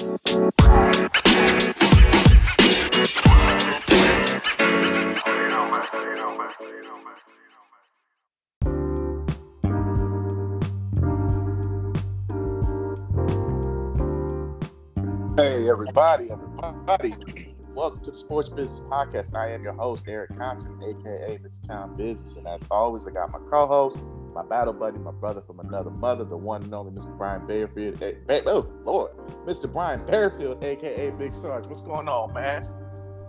Hey, everybody, everybody. Welcome to the Sports Business Podcast. I am your host, Eric Compton, aka Mr. Town Business. And as always, I got my co host, my battle buddy, my brother from another mother, the one and only Mr. Brian Bearfield. oh, Lord, Mr. Brian Bearfield, aka Big Sarge. What's going on, man?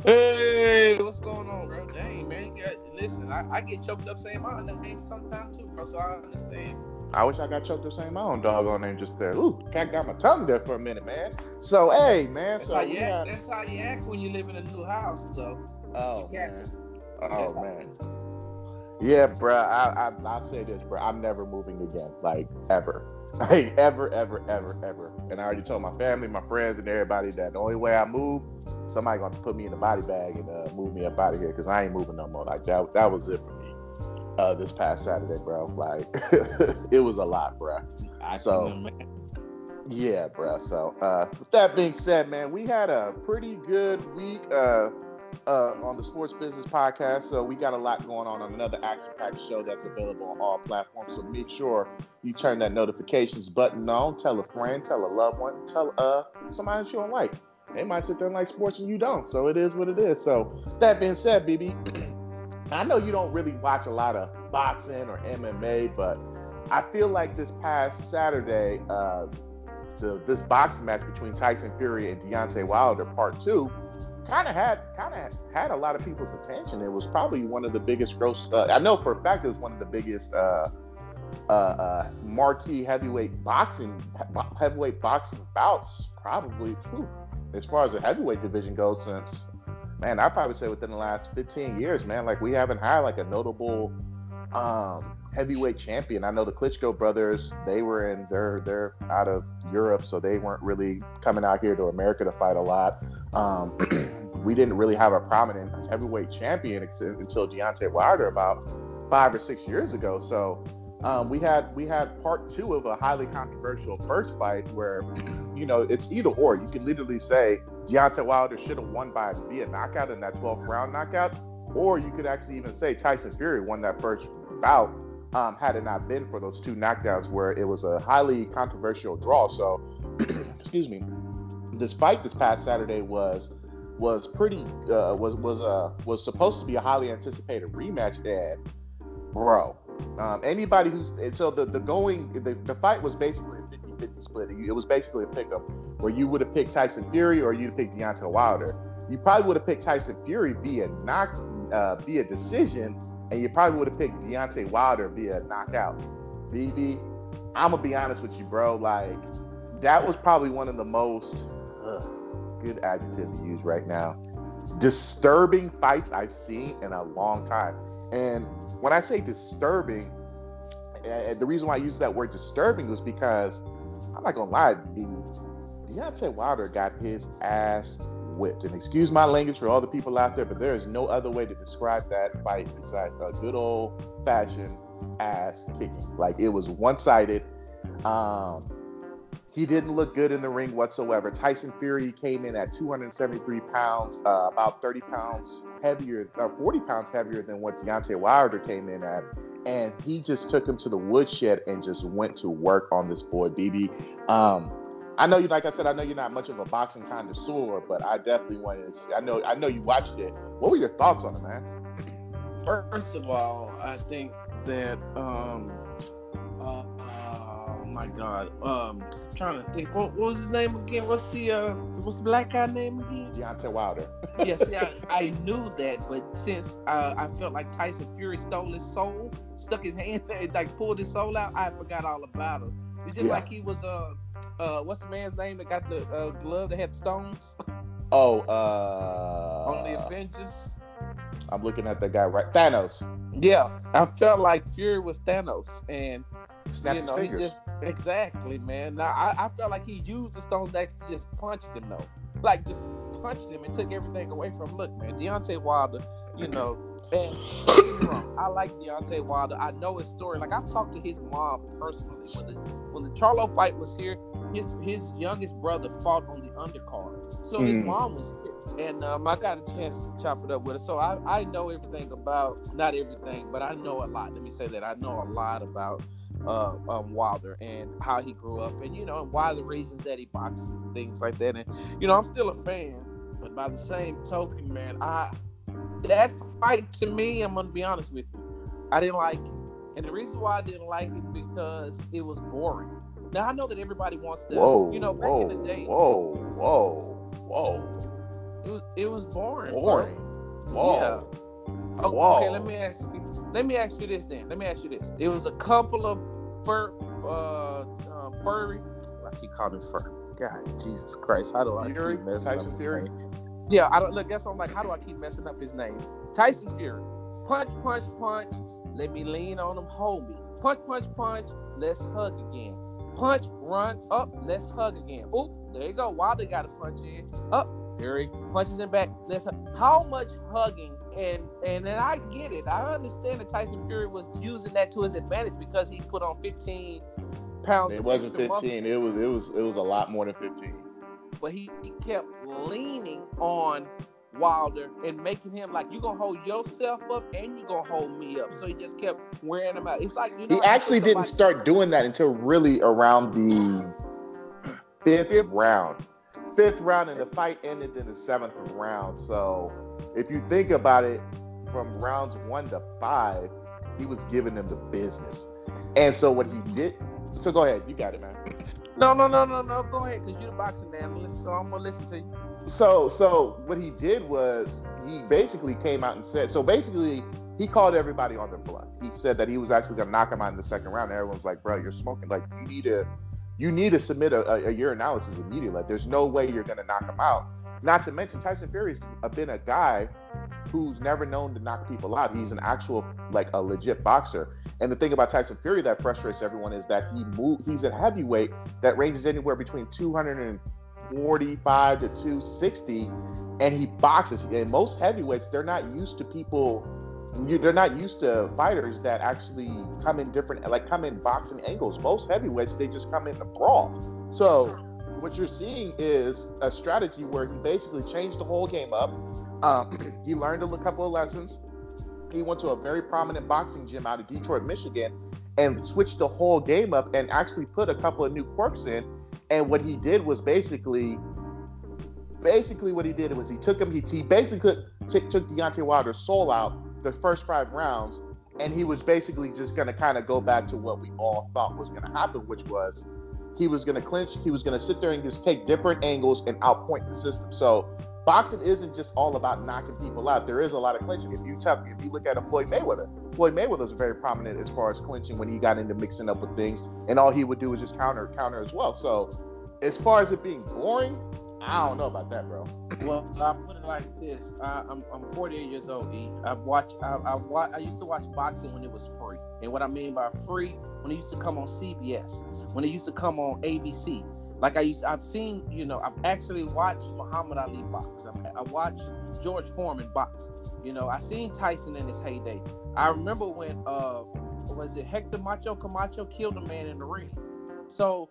Hey, what's going on, bro? Dang, man. Got, listen, I, I get choked up saying my name sometimes too, bro, so I understand. I wish I got choked up saying my own doggone name just there. Ooh, cat got my tongue there for a minute, man. So hey, man. That's so how you act. That's how you act when you live in a new house, though. Oh man. Oh man. Yeah, bro. I, I I'll say this, bro. I'm never moving again, like ever, like ever, ever, ever, ever. And I already told my family, my friends, and everybody that the only way I move, somebody gonna put me in a body bag and uh, move me up out of here because I ain't moving no more. Like that. That was it for me uh, this past Saturday, bro. Like it was a lot, bro. I So yeah, bro. So uh, with that being said, man, we had a pretty good week uh, uh, on the Sports Business Podcast. So we got a lot going on on another action-packed show that's available on all platforms. So make sure you turn that notifications button on. Tell a friend, tell a loved one, tell uh somebody that you don't like. They might sit there and like sports and you don't. So it is what it is. So that being said, BB. I know you don't really watch a lot of boxing or MMA, but I feel like this past Saturday, uh, the this boxing match between Tyson Fury and Deontay Wilder, part two, kind of had kind of had a lot of people's attention. It was probably one of the biggest gross. Uh, I know for a fact it was one of the biggest uh, uh, uh marquee heavyweight boxing heavyweight boxing bouts, probably whew, as far as the heavyweight division goes since man, I probably say within the last 15 years, man, like we haven't had like a notable um, heavyweight champion. I know the Klitschko brothers, they were in they're they're out of Europe, so they weren't really coming out here to America to fight a lot. Um, we didn't really have a prominent heavyweight champion until Deontay Wilder about five or six years ago. So um, we had we had part two of a highly controversial first fight where you know it's either or. You can literally say Deontay Wilder should have won by via knockout in that 12th round knockout, or you could actually even say Tyson Fury won that first bout um, had it not been for those two knockdowns where it was a highly controversial draw. So, excuse me, this fight this past Saturday was was pretty uh, was was uh, was supposed to be a highly anticipated rematch, and bro, um, anybody who's so the the going the, the fight was basically a 50-50 split. It was basically a pickup where you would have picked Tyson Fury or you'd picked Deontay Wilder. You probably would have picked Tyson Fury via knock uh, via decision, and you probably would have picked Deontay Wilder via knockout. BB, I'm gonna be honest with you, bro. Like that was probably one of the most ugh, good adjective to use right now. Disturbing fights I've seen in a long time. And when I say disturbing, uh, the reason why I use that word disturbing was because I'm not gonna lie, BB Deontay Wilder got his ass whipped. And excuse my language for all the people out there, but there is no other way to describe that fight besides a good old fashioned ass kicking. Like it was one sided. Um, he didn't look good in the ring whatsoever. Tyson Fury came in at 273 pounds, uh, about 30 pounds heavier, or 40 pounds heavier than what Deontay Wilder came in at. And he just took him to the woodshed and just went to work on this boy, BB. Um, I know you, like I said, I know you're not much of a boxing connoisseur, but I definitely wanted to. See, I know, I know you watched it. What were your thoughts on it, man? First of all, I think that um, uh, oh my God, um, I'm trying to think. What, what, was his name again? What's the uh, what's the black guy name again? Deontay Wilder. yes, yeah, I, I, knew that, but since uh, I felt like Tyson Fury stole his soul, stuck his hand, like pulled his soul out, I forgot all about him. It's just yeah. like he was uh uh, what's the man's name that got the uh, glove that had stones? Oh, uh, on the Avengers. I'm looking at the guy right, Thanos. Yeah, I felt like Fury was Thanos, and Snap you know, he just exactly, man. Now I, I felt like he used the stones that just punched him though, like just punched him and took everything away from. Him. Look, man, Deontay Wilder, you know, and I like Deontay Wilder. I know his story. Like I've talked to his mom personally when the when the Charlo fight was here his his youngest brother fought on the undercard, so his Mm. mom was here, and um, I got a chance to chop it up with her. So I I know everything about not everything, but I know a lot. Let me say that I know a lot about uh, um, Wilder and how he grew up, and you know, and why the reasons that he boxes and things like that. And you know, I'm still a fan, but by the same token, man, I that fight to me, I'm gonna be honest with you, I didn't like it, and the reason why I didn't like it because it was boring. Now I know that everybody wants to, Whoa, you know, back whoa, in the day, whoa, whoa, whoa, it was it was boring. bro. boring. Whoa. Yeah. Okay, Whoa. okay, let me ask you. Let me ask you this then. Let me ask you this. It was a couple of fur, uh, uh furry. I keep calling him fur. God, Jesus Christ, how do I Fury? keep messing Tyson up Fury? Yeah, I don't look. That's what I'm like. How do I keep messing up his name? Tyson Fury. Punch, punch, punch. Let me lean on him. Hold me. Punch, punch, punch. Let's hug again. Punch, run up. Let's hug again. Oop, there you go. Wilder got a punch in. Up, Fury punches him back. Let's. hug. How much hugging? And and then I get it. I understand that Tyson Fury was using that to his advantage because he put on 15 pounds. It wasn't extra muscle 15. It was it was it was a lot more than 15. but he, he kept leaning on Wilder and making him like you gonna hold yourself up and you gonna hold me up. So he just kept wearing him out. It's like you know, He like actually didn't somebody- start doing that until really around the fifth Fifth. round. Fifth round, and the fight ended in the seventh round. So, if you think about it, from rounds one to five, he was giving them the business. And so, what he did. So, go ahead. You got it, man. No, no, no, no, no. Go ahead, cause you're the boxing analyst, so I'm gonna listen to you. So, so what he did was he basically came out and said. So basically, he called everybody on their bluff. He said that he was actually to knock him out in the second round. And everyone's like, "Bro, you're smoking. Like, you need to, you need to submit a, a, a analysis immediately. Like, there's no way you're to knock him out. Not to mention, Tyson Fury's been a guy who's never known to knock people out. He's an actual, like, a legit boxer. And the thing about Tyson Fury that frustrates everyone is that he move. He's a heavyweight that ranges anywhere between 245 to 260, and he boxes. And most heavyweights, they're not used to people. You, they're not used to fighters that actually come in different, like come in boxing angles. Most heavyweights, they just come in to brawl. So what you're seeing is a strategy where he basically changed the whole game up. Um, he learned a couple of lessons. He went to a very prominent boxing gym out of Detroit, Michigan, and switched the whole game up and actually put a couple of new quirks in. And what he did was basically, basically what he did was he took him. He, he basically took, took Deontay Wilder's soul out the first five rounds, and he was basically just going to kind of go back to what we all thought was going to happen, which was he was going to clinch. He was going to sit there and just take different angles and outpoint the system. So boxing isn't just all about knocking people out. There is a lot of clinching. If you talk, if you look at a Floyd Mayweather, Floyd Mayweather was very prominent as far as clinching when he got into mixing up with things, and all he would do was just counter, counter as well. So as far as it being boring, I don't know about that, bro. Well, I put it like this: I, I'm I'm 48 years old. E. I've watched. I, I I used to watch boxing when it was free, and what I mean by free, when it used to come on CBS, when it used to come on ABC. Like I used, I've seen, you know, I've actually watched Muhammad Ali box. I, I watched George Foreman box. You know, I seen Tyson in his heyday. I remember when, uh, was it Hector Macho Camacho killed a man in the ring. So,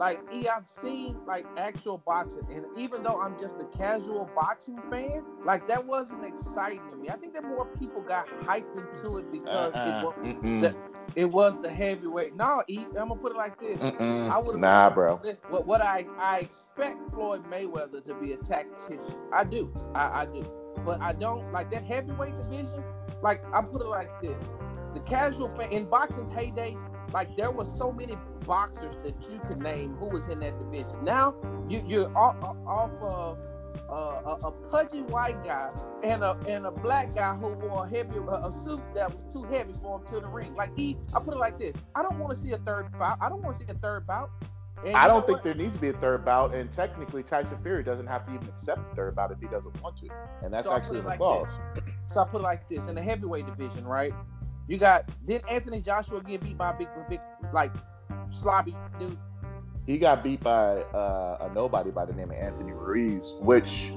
like, E, I've seen like actual boxing, and even though I'm just a casual boxing fan, like that wasn't exciting to me. I think that more people got hyped into it because Uh-uh. it, was, the, it was the heavyweight. No, E, I'm gonna put it like this. Mm-mm. I would Nah, bro. What, what I I expect Floyd Mayweather to be a tactician. I do. I, I do. But I don't like that heavyweight division. Like I put it like this: the casual fan in boxing's heyday, like there was so many boxers that you could name who was in that division. Now you you're off, off of uh, a, a pudgy white guy and a and a black guy who wore a heavy a, suit that was too heavy for him to the ring. Like he, I put it like this: I don't want to see a third bout. I don't want to see a third bout. And I don't think what? there needs to be a third bout, and technically Tyson Fury doesn't have to even accept the third bout if he doesn't want to, and that's So actually in the like clause. So I put it like this: in the heavyweight division, right? You got did Anthony Joshua get beat by a big, big like slobby dude? He got beat by uh, a nobody by the name of Anthony Ruiz, which,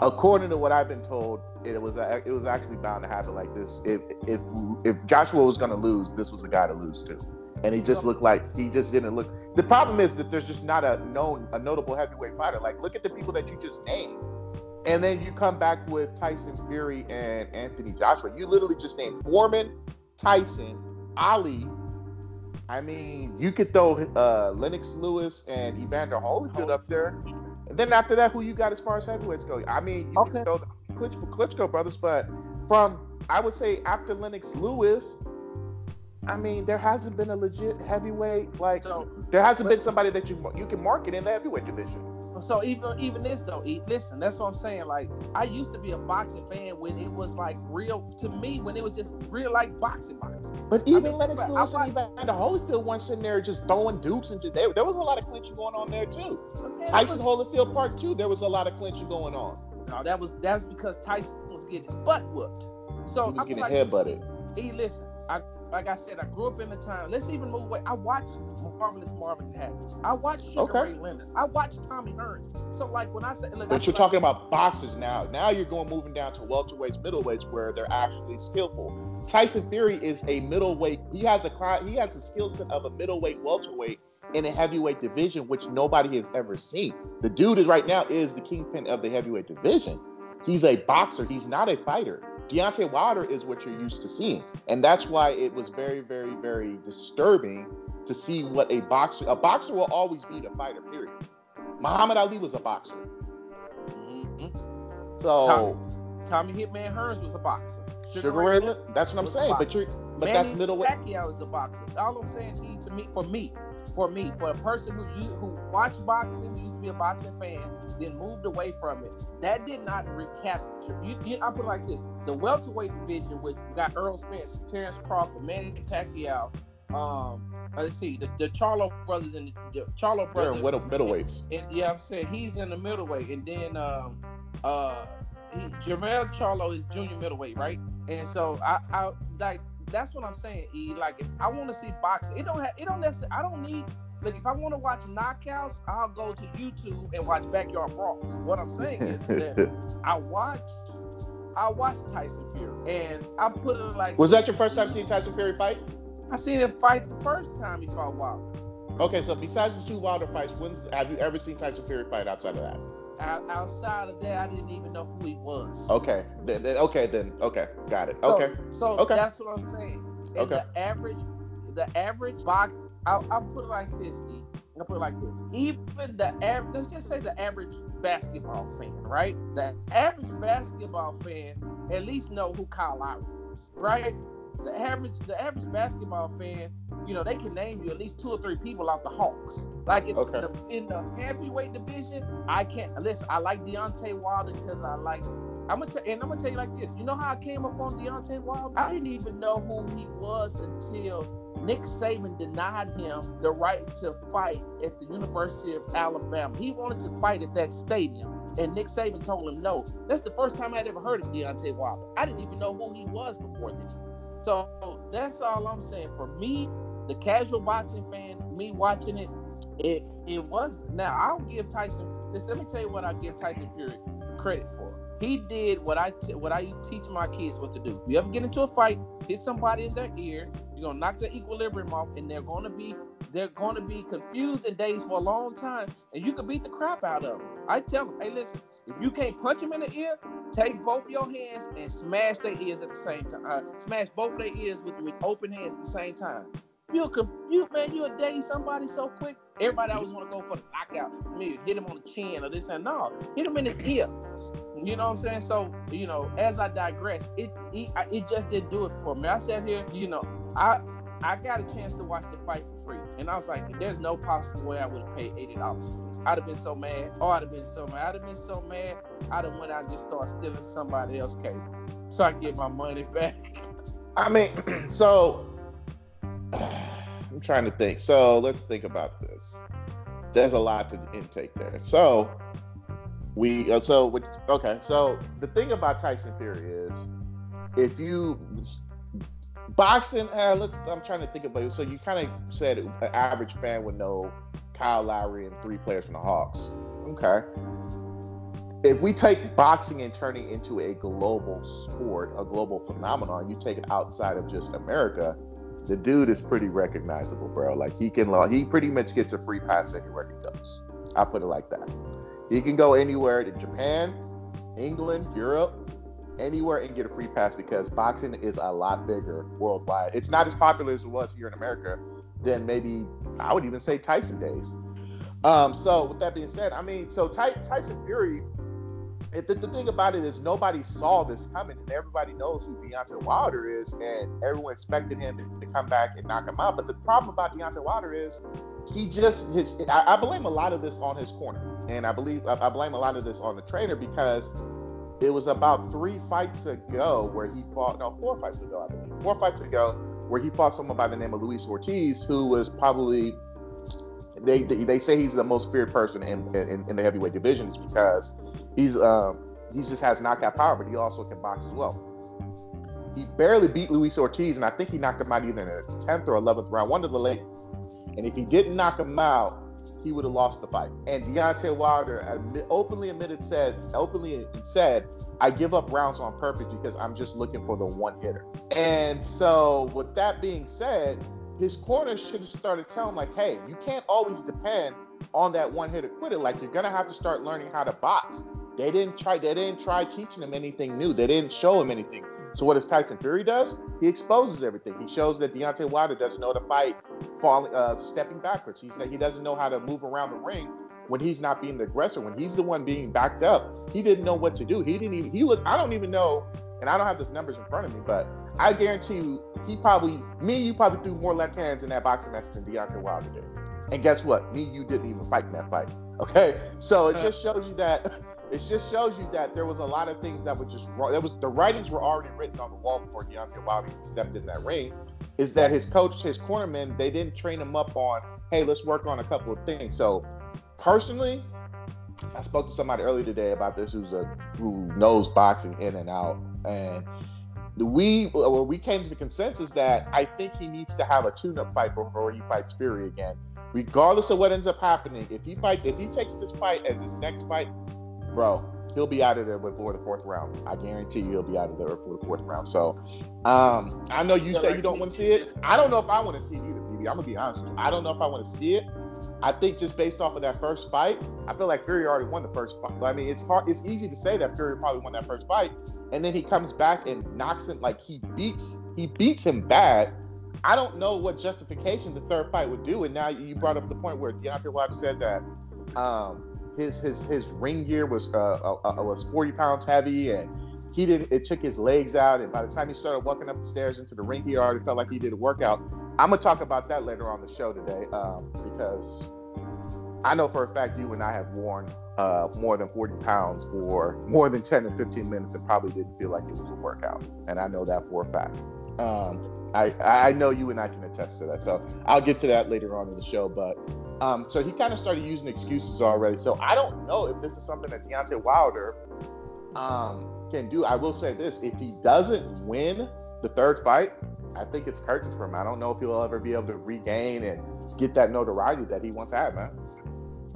according to what I've been told, it was it was actually bound to happen like this. If if if Joshua was going to lose, this was the guy to lose to. and he just looked like he just didn't look. The problem is that there's just not a known, a notable heavyweight fighter. Like, look at the people that you just named, and then you come back with Tyson Fury and Anthony Joshua. You literally just named Foreman, Tyson, Ali. I mean, you could throw uh, Lennox Lewis and Evander Holyfield up there. And then after that, who you got as far as heavyweights go? I mean, you Okay. can throw the Klitsch, Klitschko brothers, but from I would say after Lennox Lewis, I mean, there hasn't been a legit heavyweight like So, there hasn't been somebody that you you can market in the heavyweight division. So even even this though, E, listen, that's what I'm saying. Like, I used to be a boxing fan when it was like real to me when it was just real like boxing, boxing. But even mean, Lennox Lewis I and Evander Holyfield weren't sitting there just throwing dukes and just, there, there was a lot of clinching going on there too. Man, Tyson was- Holyfield Part Two, there was a lot of clinching going on. No, that was that was because Tyson was getting his butt whooped. So He was I getting like headbutted. Hey, listen, I like I said, I grew up in the time. Let's even move away. I watched Marvelous Marvin Hagler. I watched Sugar Okay. Ray Leonard. I watched Tommy Hearns. So like when I said, look, I But feel you're like- talking about boxers now. Now you're going moving down to welterweights, middleweights, where they're actually skillful. Tyson Fury is a middleweight. He has a cli- he has a skill set of a middleweight, welterweight in a heavyweight division, which nobody has ever seen. The dude is right now is the kingpin of the heavyweight division. He's a boxer. He's not a fighter. Deontay Wilder is what you're used to seeing, and that's why it was very, very, very disturbing to see what a boxer. A boxer will always be the fighter. Period. Muhammad Ali was a boxer. Mhm. So Tommy- Tommy Hitman Hearns was a boxer. Sugar Ray, Leonard, that's what I'm saying. But you're, but Manny that's middleweight. Pacquiao is a boxer. All I'm saying E, to me, for me, for me, for a person who you, who watched boxing, used to be a boxing fan, then moved away from it, that did not recapture. You, you, I put it like this: the welterweight division, which got Errol Spence, Terrence Crawford, Manny Pacquiao. Um, let's see, the, the Charlo brothers and the, the Charlo They're brothers. in middle, middleweights. And yeah, I'm saying he's in the middleweight, and then um, uh, he, Jermell Charlo is junior middleweight, right? And so I, I like that's what I'm saying. E like if I want to see boxing, it don't have, it don't necessarily. I don't need. Like if I want to watch knockouts, I'll go to YouTube and watch Backyard Brawls. What I'm saying is that I watched, I watched Tyson Fury, and I put it like. Was that your first time seeing Tyson Fury fight? I seen him fight the first time he fought Wilder. Okay, so besides the two Wilder fights, when's have you ever seen Tyson Fury fight outside of that? Out, outside of that, I didn't even know who he was. Okay, then, then okay, then okay, got it. So- Okay, So, Okay. that's what I'm saying. And Okay. the average, the average box, I'll, I'll put it like this, E. I'll put it like this. Even the average, let's just say the average basketball fan, right? The average basketball fan at least know who Kyle Lowry is, right? The average, the average basketball fan, you know, they can name you at least two or three people off the Hawks. Like in, Okay. the, in the heavyweight division, I can't. Listen, I like Deontay Wilder because I like I'm gonna tell, and I'm gonna tell you like this. You know how I came up on Deontay Wilder? I didn't even know who he was until Nick Saban denied him the right to fight at the University of Alabama. He wanted to fight at that stadium, and Nick Saban told him no. That's the first time I'd ever heard of Deontay Wilder. I didn't even know who he was before then. So that's all I'm saying. For me, the casual boxing fan, me watching it, it it was. Now I'll give Tyson. This, let me tell you what I give Tyson Fury credit for. He did what I t- what I teach my kids what to do. You ever get into a fight, hit somebody in their ear, you're gonna knock their equilibrium off, and they're gonna be they're gonna be confused and dazed for a long time, and you can beat the crap out of them. I tell them, hey, listen, if you can't punch them in the ear, take both your hands and smash their ears at the same time. Uh, smash both their ears with, with open hands at the same time. You can, you man, you'll daze somebody so quick. Everybody always want to go for the knockout. Maybe hit him on the chin or this and no, hit him in his ear. You know what I'm saying? So you know, as I digress, it it, it just didn't do it for me. I sat here, you know, I I got a chance to watch the fight for free, and I was like, there's no possible way I would have paid eighty dollars for this. I'd have been so mad. Oh, I'd have been so mad. I'd have been so mad. I'd have went out and just started stealing somebody else's cable, so I get my money back. I mean, so I'm trying to think. So let's think about this. There's a lot to intake there. So we, uh, so okay. So the thing about Tyson Fury is, if you boxing, uh, let's. I'm trying to think about it. So you kind of said an average fan would know Kyle Lowry and three players from the Hawks. Okay. If we take boxing and turning into a global sport, a global phenomenon, you take it outside of just America, the dude is pretty recognizable, bro. Like he can, he pretty much gets a free pass anywhere he goes. I put it like that. He can go anywhere to Japan, England, Europe, anywhere and get a free pass because boxing is a lot bigger worldwide. It's not as popular as it was here in America than maybe I would even say Tyson days. Um, so with that being said, I mean, so Ty- Tyson Fury the, the, thing about it is nobody saw this coming, and everybody knows who Deontay Wilder is, and everyone expected him to, to come back and knock him out. But the problem about Deontay Wilder is he just his. I, I blame a lot of this on his corner, and I believe I, I blame a lot of this on the trainer because it was about three fights ago where he fought. No, four fights ago, I believe. Four fights ago where he fought someone by the name of Luis Ortiz, who was probably they, they, they say he's the most feared person in, in, in the heavyweight division because he's um he just has knockout power, but he also can box as well. He barely beat Luis Ortiz, and I think he knocked him out either in the tenth or eleventh round, one of the late. And if he didn't knock him out, he would have lost the fight. And Deontay Wilder openly admitted said openly said, "I give up rounds on purpose because I'm just looking for the one hitter." And so, with that being said, his corner should have started telling like, "Hey, you can't always depend on that one hitter quitter. Like, you're gonna have to start learning how to box." They didn't try. They didn't try teaching him anything new. They didn't show him anything. So what does Tyson Fury does? He exposes everything. He shows that Deontay Wilder doesn't know how to fight, falling, uh, stepping backwards. He's he doesn't know how to move around the ring when he's not being the aggressor. When he's the one being backed up, he didn't know what to do. He didn't even. He looked. I don't even know, and I don't have those numbers in front of me, but I guarantee you, he probably me, you probably threw more left hands in that boxing match than Deontay Wilder did. And guess what? Me, you didn't even fight in that fight. Okay, so it just shows you that it just shows you that there was a lot of things that were just wrong. There was the writings were already written on the wall before Deontay Wilder stepped in that ring. Is that his coach, his cornerman, they didn't train him up on, hey, let's work on a couple of things. So personally, I spoke to somebody earlier today about this who's a who knows boxing in and out, and we well, we came to the consensus that I think he needs to have a tune-up fight before he fights Fury again, regardless of what ends up happening. If he fight, if he takes this fight as his next fight, bro, he'll be out of there before the fourth round. I guarantee you he'll be out of there before the fourth round. So um, I know you say you don't want to see it. I don't know if I want to see it either, BB. I'm gonna be honest with you. I don't know if I want to see it. I think just based off of that first fight, I feel like Fury already won the first fight. I mean, it's hard. It's easy to say that Fury probably won that first fight, and then he comes back and knocks him like he beats he beats him bad. I don't know what justification the third fight would do. And now you brought up the point where Deontay Wilder said that um, his his his ring gear was uh, uh, uh, was 40 pounds heavy and he didn't it took his legs out and by the time he started walking up the stairs into the ring he already felt like he did a workout. I'm gonna talk about that later on the show today um, because i know for a fact you and i have worn uh, more than 40 pounds for more than 10 and 15 minutes and probably didn't feel like it was a workout and i know that for a fact um, I, I know you and I can attest to that. So I'll get to that later on in the show. But um, so he kind of started using excuses already. So I don't know if this is something that Deontay Wilder um, can do. I will say this: if he doesn't win the third fight, I think it's curtains for him. I don't know if he'll ever be able to regain and get that notoriety that he once had, man.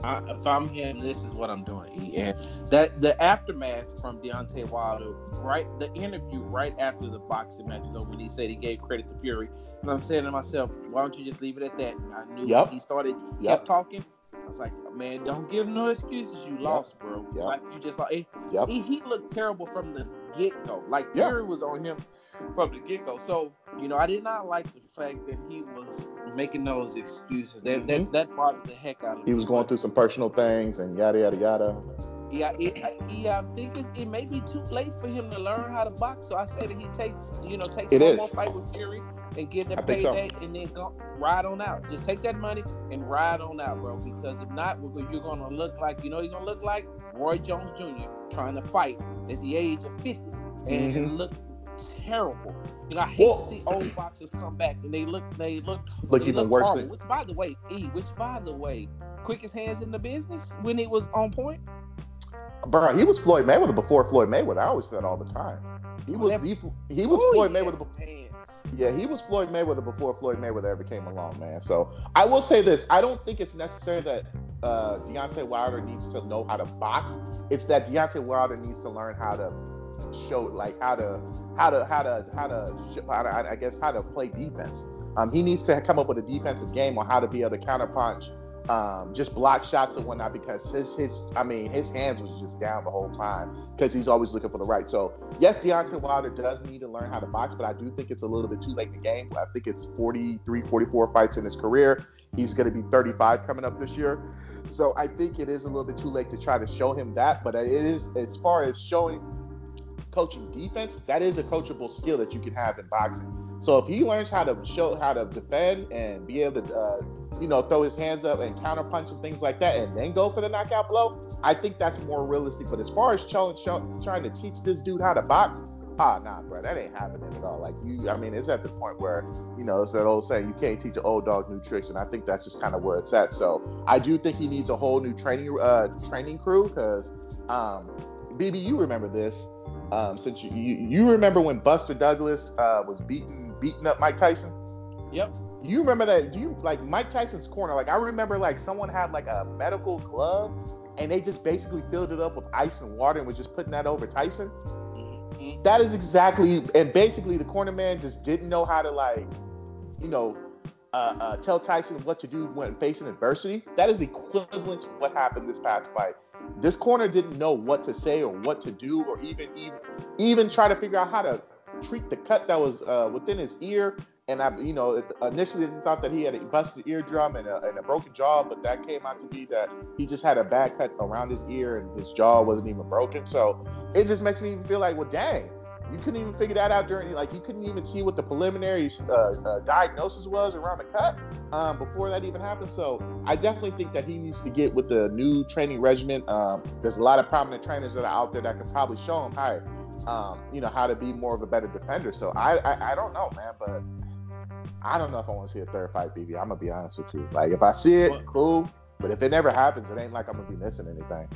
I, if I'm him, this is what I'm doing. And that the aftermath from Deontay Wilder, right? The interview right after the boxing match is over, when he said he gave credit to Fury, and I'm saying to myself, why don't you just leave it at that? I knew yep. he started, yep. kept talking. I was like, man, don't give no excuses. You yep. lost, bro. Like you just like eh, yep. he, he looked terrible from the get go. Like yep. Fury was on him from the get go. So you know, I did not like the fact that he was making those excuses. That mm-hmm. that, that bothered the heck out of me. He was going through some personal things and yada yada yada. Yeah, it, I think it may be too late for him to learn how to box. So I say that he takes, you know, takes it one is. more fight with Fury and get that payday so. and then go ride on out. Just take that money and ride on out, bro. Because if not, you're gonna look like, you know, you're gonna look like Roy Jones Jr. trying to fight at the age of 50 and mm-hmm. look terrible. You know, I hate well, to see old boxers come back and they look they look look they even look worse. Than... Which, by the way, E, which by the way, quickest hands in the business when he was on point. Bro, he was Floyd Mayweather before Floyd Mayweather. I always said all the time. He was he, he was Ooh, Floyd Mayweather. Before, yeah, he was Floyd Mayweather before Floyd Mayweather ever came along, man. So I will say this: I don't think it's necessary that uh, Deontay Wilder needs to know how to box. It's that Deontay Wilder needs to learn how to show, like how to how to how to how to, how to I guess how to play defense. Um, he needs to come up with a defensive game on how to be able to counterpunch um, just block shots and whatnot because his his I mean his hands was just down the whole time because he's always looking for the right. So yes, Deontay Wilder does need to learn how to box, but I do think it's a little bit too late in the game. I think it's 43, 44 fights in his career. He's going to be 35 coming up this year. So I think it is a little bit too late to try to show him that. But it is as far as showing coaching defense, that is a coachable skill that you can have in boxing. So if he learns how to show how to defend and be able to, uh, you know, throw his hands up and counter punch and things like that, and then go for the knockout blow, I think that's more realistic. But as far as trying to teach this dude how to box, ah, nah, bro, that ain't happening at all. Like you, I mean, it's at the point where you know it's that old saying, you can't teach an old dog new tricks, and I think that's just kind of where it's at. So I do think he needs a whole new training uh, training crew because, um, BB, you remember this. Um, since you, you, you remember when Buster Douglas uh, was beating beating up Mike Tyson. Yep. You remember that? Do you like Mike Tyson's corner? Like I remember, like someone had like a medical glove, and they just basically filled it up with ice and water and was just putting that over Tyson. Mm-hmm. That is exactly, and basically the corner man just didn't know how to like, you know, uh, uh, tell Tyson what to do when facing adversity. That is equivalent to what happened this past fight. This corner didn't know what to say or what to do, or even even even try to figure out how to treat the cut that was uh, within his ear. And I, you know, initially thought that he had a busted eardrum and a, and a broken jaw, but that came out to be that he just had a bad cut around his ear and his jaw wasn't even broken. So it just makes me feel like, well, dang, you couldn't even figure that out during like you couldn't even see what the preliminary uh, uh, diagnosis was around the cut um, before that even happened. So I definitely think that he needs to get with the new training regimen. Um, there's a lot of prominent trainers that are out there that could probably show him how, um, you know, how to be more of a better defender. So I, I, I don't know, man, but I don't know if I want to see a third fight, BB. I'm gonna be honest with you. Like if I see it, cool. But if it never happens, it ain't like I'm gonna be missing anything.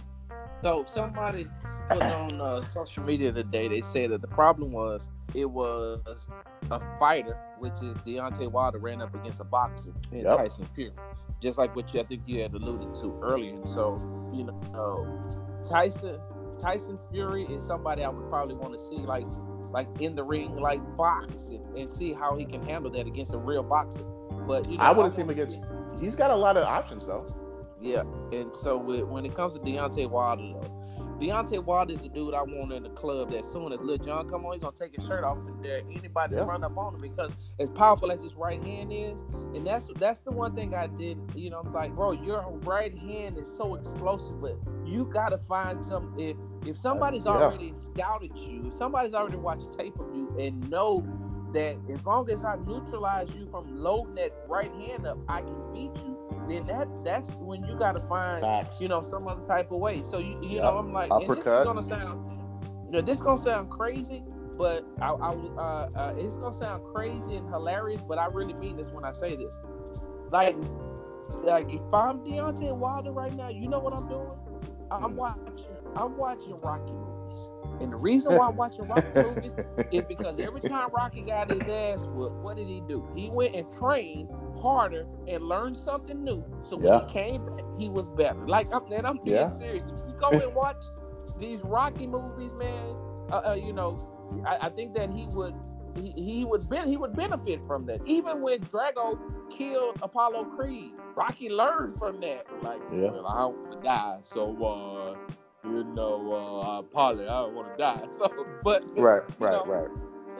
So somebody put on uh, social media today. They said that the problem was it was a fighter, which is Deontay Wilder, ran up against a boxer yep. Tyson Fury, just like what you I think you had alluded to earlier. And so you know, Tyson Tyson Fury is somebody I would probably want to see like like in the ring, like boxing, and, see how he can handle that against a real boxer. But you know, I would have seen him against. He's got a lot of options though. Yeah, and so with, when it comes to Deontay Wilder, though, Deontay Wilder is a dude I want in the club that soon as Lil Jon come on, he's gonna take his shirt off and dare anybody yeah. to run up on him because as powerful as his right hand is, and that's that's the one thing I did. You know, I'm like, bro, your right hand is so explosive, but you gotta find some. If if somebody's uh, yeah. already scouted you, if somebody's already watched tape of you and know that as long as I neutralize you from loading that right hand up, I can beat you then that that's when you got to find Facts. you know some other type of way. So you you yep. know I'm like, and this is gonna sound you know this gonna sound crazy, but I, I uh, uh, it's gonna sound crazy and hilarious, but I really mean this when I say this. Like like if I'm Deontay Wilder right now, you know what I'm doing? I'm mm. watching I'm watching Rocky. And the reason why I'm watching Rocky movies is because every time Rocky got his ass whooped, what did he do? He went and trained harder and learned something new. So when yeah. he came back, he was better. Like, I'm, and I'm being yeah. serious. If you go and watch these Rocky movies, man, uh, uh, you know, I, I, think that he would he, he would ben- he would benefit from that. Even when Drago killed Apollo Creed, Rocky learned from that. Like, yeah. well, I don't want to die, so uh, you know, uh, Polly, I don't want to die. So, but right, right, know, right.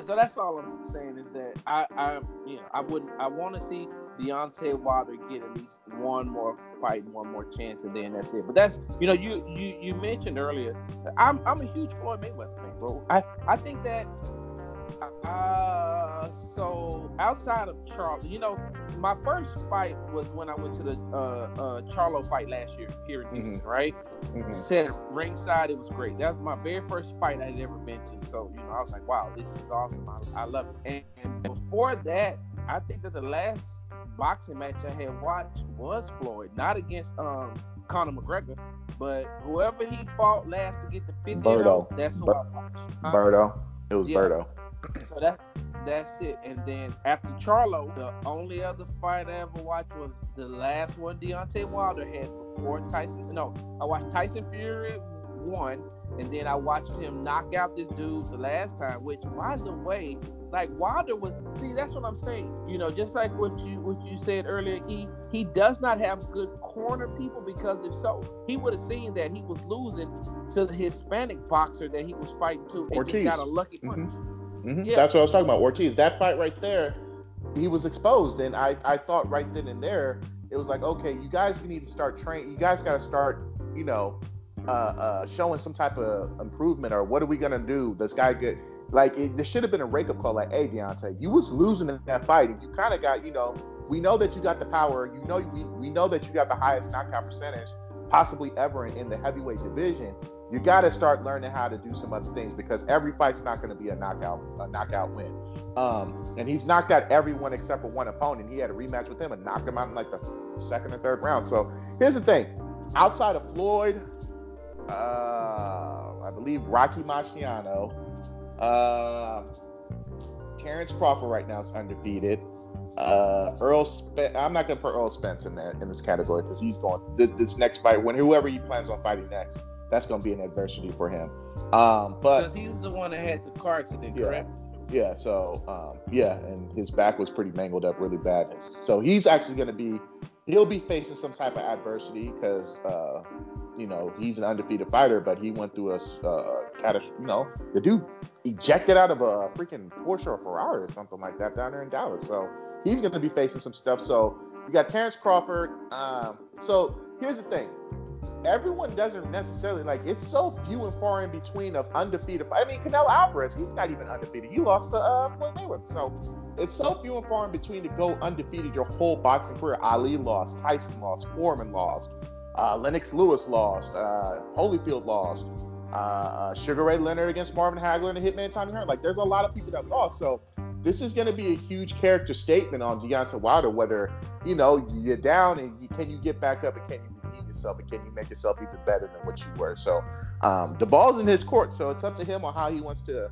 So that's all I'm saying is that I, I, you know, I wouldn't, I want to see Deontay Wilder get at least one more fight, one more chance, and then that's it. But that's, you know, you you you mentioned earlier, I'm I'm a huge Floyd Mayweather fan, bro. I I think that uh, so outside of Charlo, you know, my first fight was when I went to the uh, uh, Charlo fight last year here in Houston, mm-hmm. right? Mm-hmm. Said ringside, it was great. That was my very first fight I had ever been to. So, you know, I was like, wow, this is awesome. I, I love it. And, and before that, I think that the last boxing match I had watched was Floyd, not against um Conor McGregor, but whoever he fought last to get the 50 Berto. that's who I watched. Huh? Berto. It was yeah. Berto so that that's it. And then after Charlo, the only other fight I ever watched was the last one Deontay Wilder had before Tyson. No, I watched Tyson Fury one, and then I watched him knock out this dude the last time. Which, by the way, like Wilder was see that's what I'm saying. You know, just like what you what you said earlier, he he does not have good corner people because if so, he would have seen that he was losing to the Hispanic boxer that he was fighting to and Ortiz. just got a lucky punch. Mm-hmm. Mm-hmm. Yeah. That's what I was talking about. Ortiz. That fight right there, he was exposed, and I I thought right then and there it was like, okay, you guys need to start training. You guys got to start, you know, uh, uh, showing some type of improvement, or what are we gonna do? This guy get like it, there should have been a wake up call, like, hey, Deontay, you was losing in that fight, and you kind of got, you know, we know that you got the power. You know, we, we know that you got the highest knockout percentage possibly ever in, in the heavyweight division. You got to start learning how to do some other things because every fight's not going to be a knockout a knockout win. Um, and he's knocked out everyone except for one opponent. He had a rematch with him and knocked him out in like the second or third round. So here's the thing: outside of Floyd, uh, I believe Rocky Marciano, uh, Terrence Crawford right now is undefeated. Uh, Errol, I'm not gonna put Errol Spence in that in this category because he's going th- this next fight when whoever he plans on fighting next, that's gonna be an adversity for him. Um, but Because he's the one that had the car accident, Yeah. correct? yeah, so um, yeah, and his back was pretty mangled up really bad. So he's actually going to be, he'll be facing some type of adversity because, uh, you know, he's an undefeated fighter, but he went through a, uh, catastrophe. You know, the dude ejected out of a freaking Porsche or Ferrari or something like that down there in Dallas. So he's going to be facing some stuff. So you got Terrence Crawford. Um, so here's the thing everyone doesn't necessarily like it's so few and far in between of undefeated. I mean, Canelo Alvarez, he's not even undefeated. He lost to uh, Floyd Mayweather. So it's so few and far in between to go undefeated your whole boxing career. Ali lost, Tyson lost, Foreman lost, uh, Lennox Lewis lost, uh, Holyfield lost, uh, uh, Sugar Ray Leonard against Marvin Hagler and Hitman Tommy Hearn. Like, there's a lot of people that lost. So this is going to be a huge character statement on Deontay Wilder, whether you know you're down and you, can you get back up and can you yourself and can you make yourself even better than what you were. So um, the ball's in his court, so it's up to him on how he wants to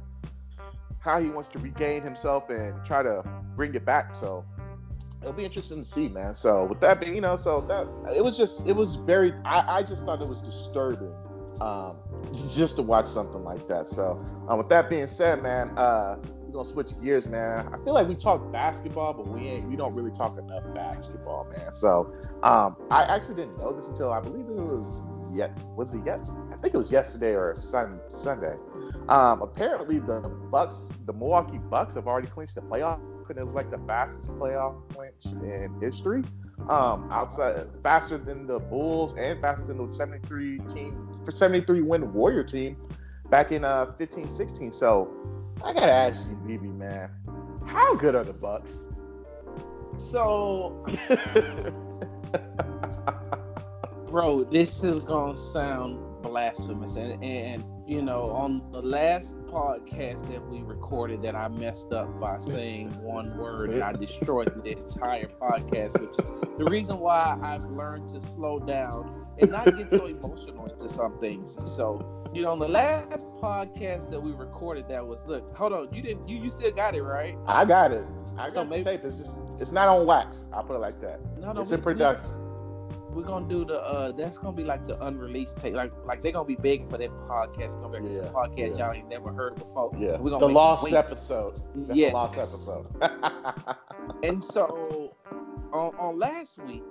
how he wants to regain himself and try to bring it back. So it'll be interesting to see, man. So with that being, you know, so that it was just it was very I, I just thought it was disturbing um, just to watch something like that. So um, with that being said, man, uh, we're gonna switch gears, man. I feel like we talk basketball, but we ain't we don't really talk enough basketball, man. So um, I actually didn't know this until I believe it was yet was it yet? I think it was yesterday or sun, Sunday. Um, apparently the Bucks, the Milwaukee Bucks, have already clinched the playoff, and it was like the fastest playoff clinch in history. Um, outside faster than the Bulls and faster than the 73 team, for 73 win Warrior team back in uh 15 16. So I gotta ask you, BB man, how good are the Bucks? So, bro, this is gonna sound blasphemous, and and you know, on the last podcast that we recorded, that I messed up by saying one word, and I destroyed the entire podcast. Which is the reason why I've learned to slow down and not get so emotional into some things. So. You know, on the last podcast that we recorded, that was look. Hold on, you didn't. You, you still got it right? I got it. I So got maybe- the tape. It's just it's not on wax. I'll put it like that. No, no, it's we- in we- production. We're gonna do the uh that's gonna be like the unreleased tape. Like like they're gonna be begging for that podcast. It's gonna be like this Yeah, podcast yeah. y'all ain't never heard before. Yeah, We're gonna the make you lost episode. That's Yes. the lost episode. And so on, on last week,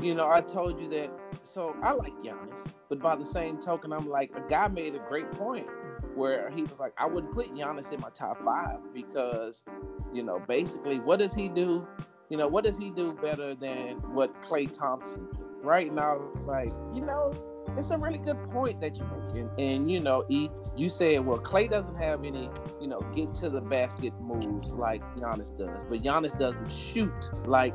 you know, I told you that so I like Giannis, but by the same token, I'm like a guy made a great point where he was like, I wouldn't put Giannis in my top five because, you know, basically what does he do? You know, what does he do better than what Klay Thompson do? Right now it's like, you know, it's a really good point that you're making. And you know, E, you said, well, Klay doesn't have any, you know, get to the basket moves like Giannis does, but Giannis doesn't shoot like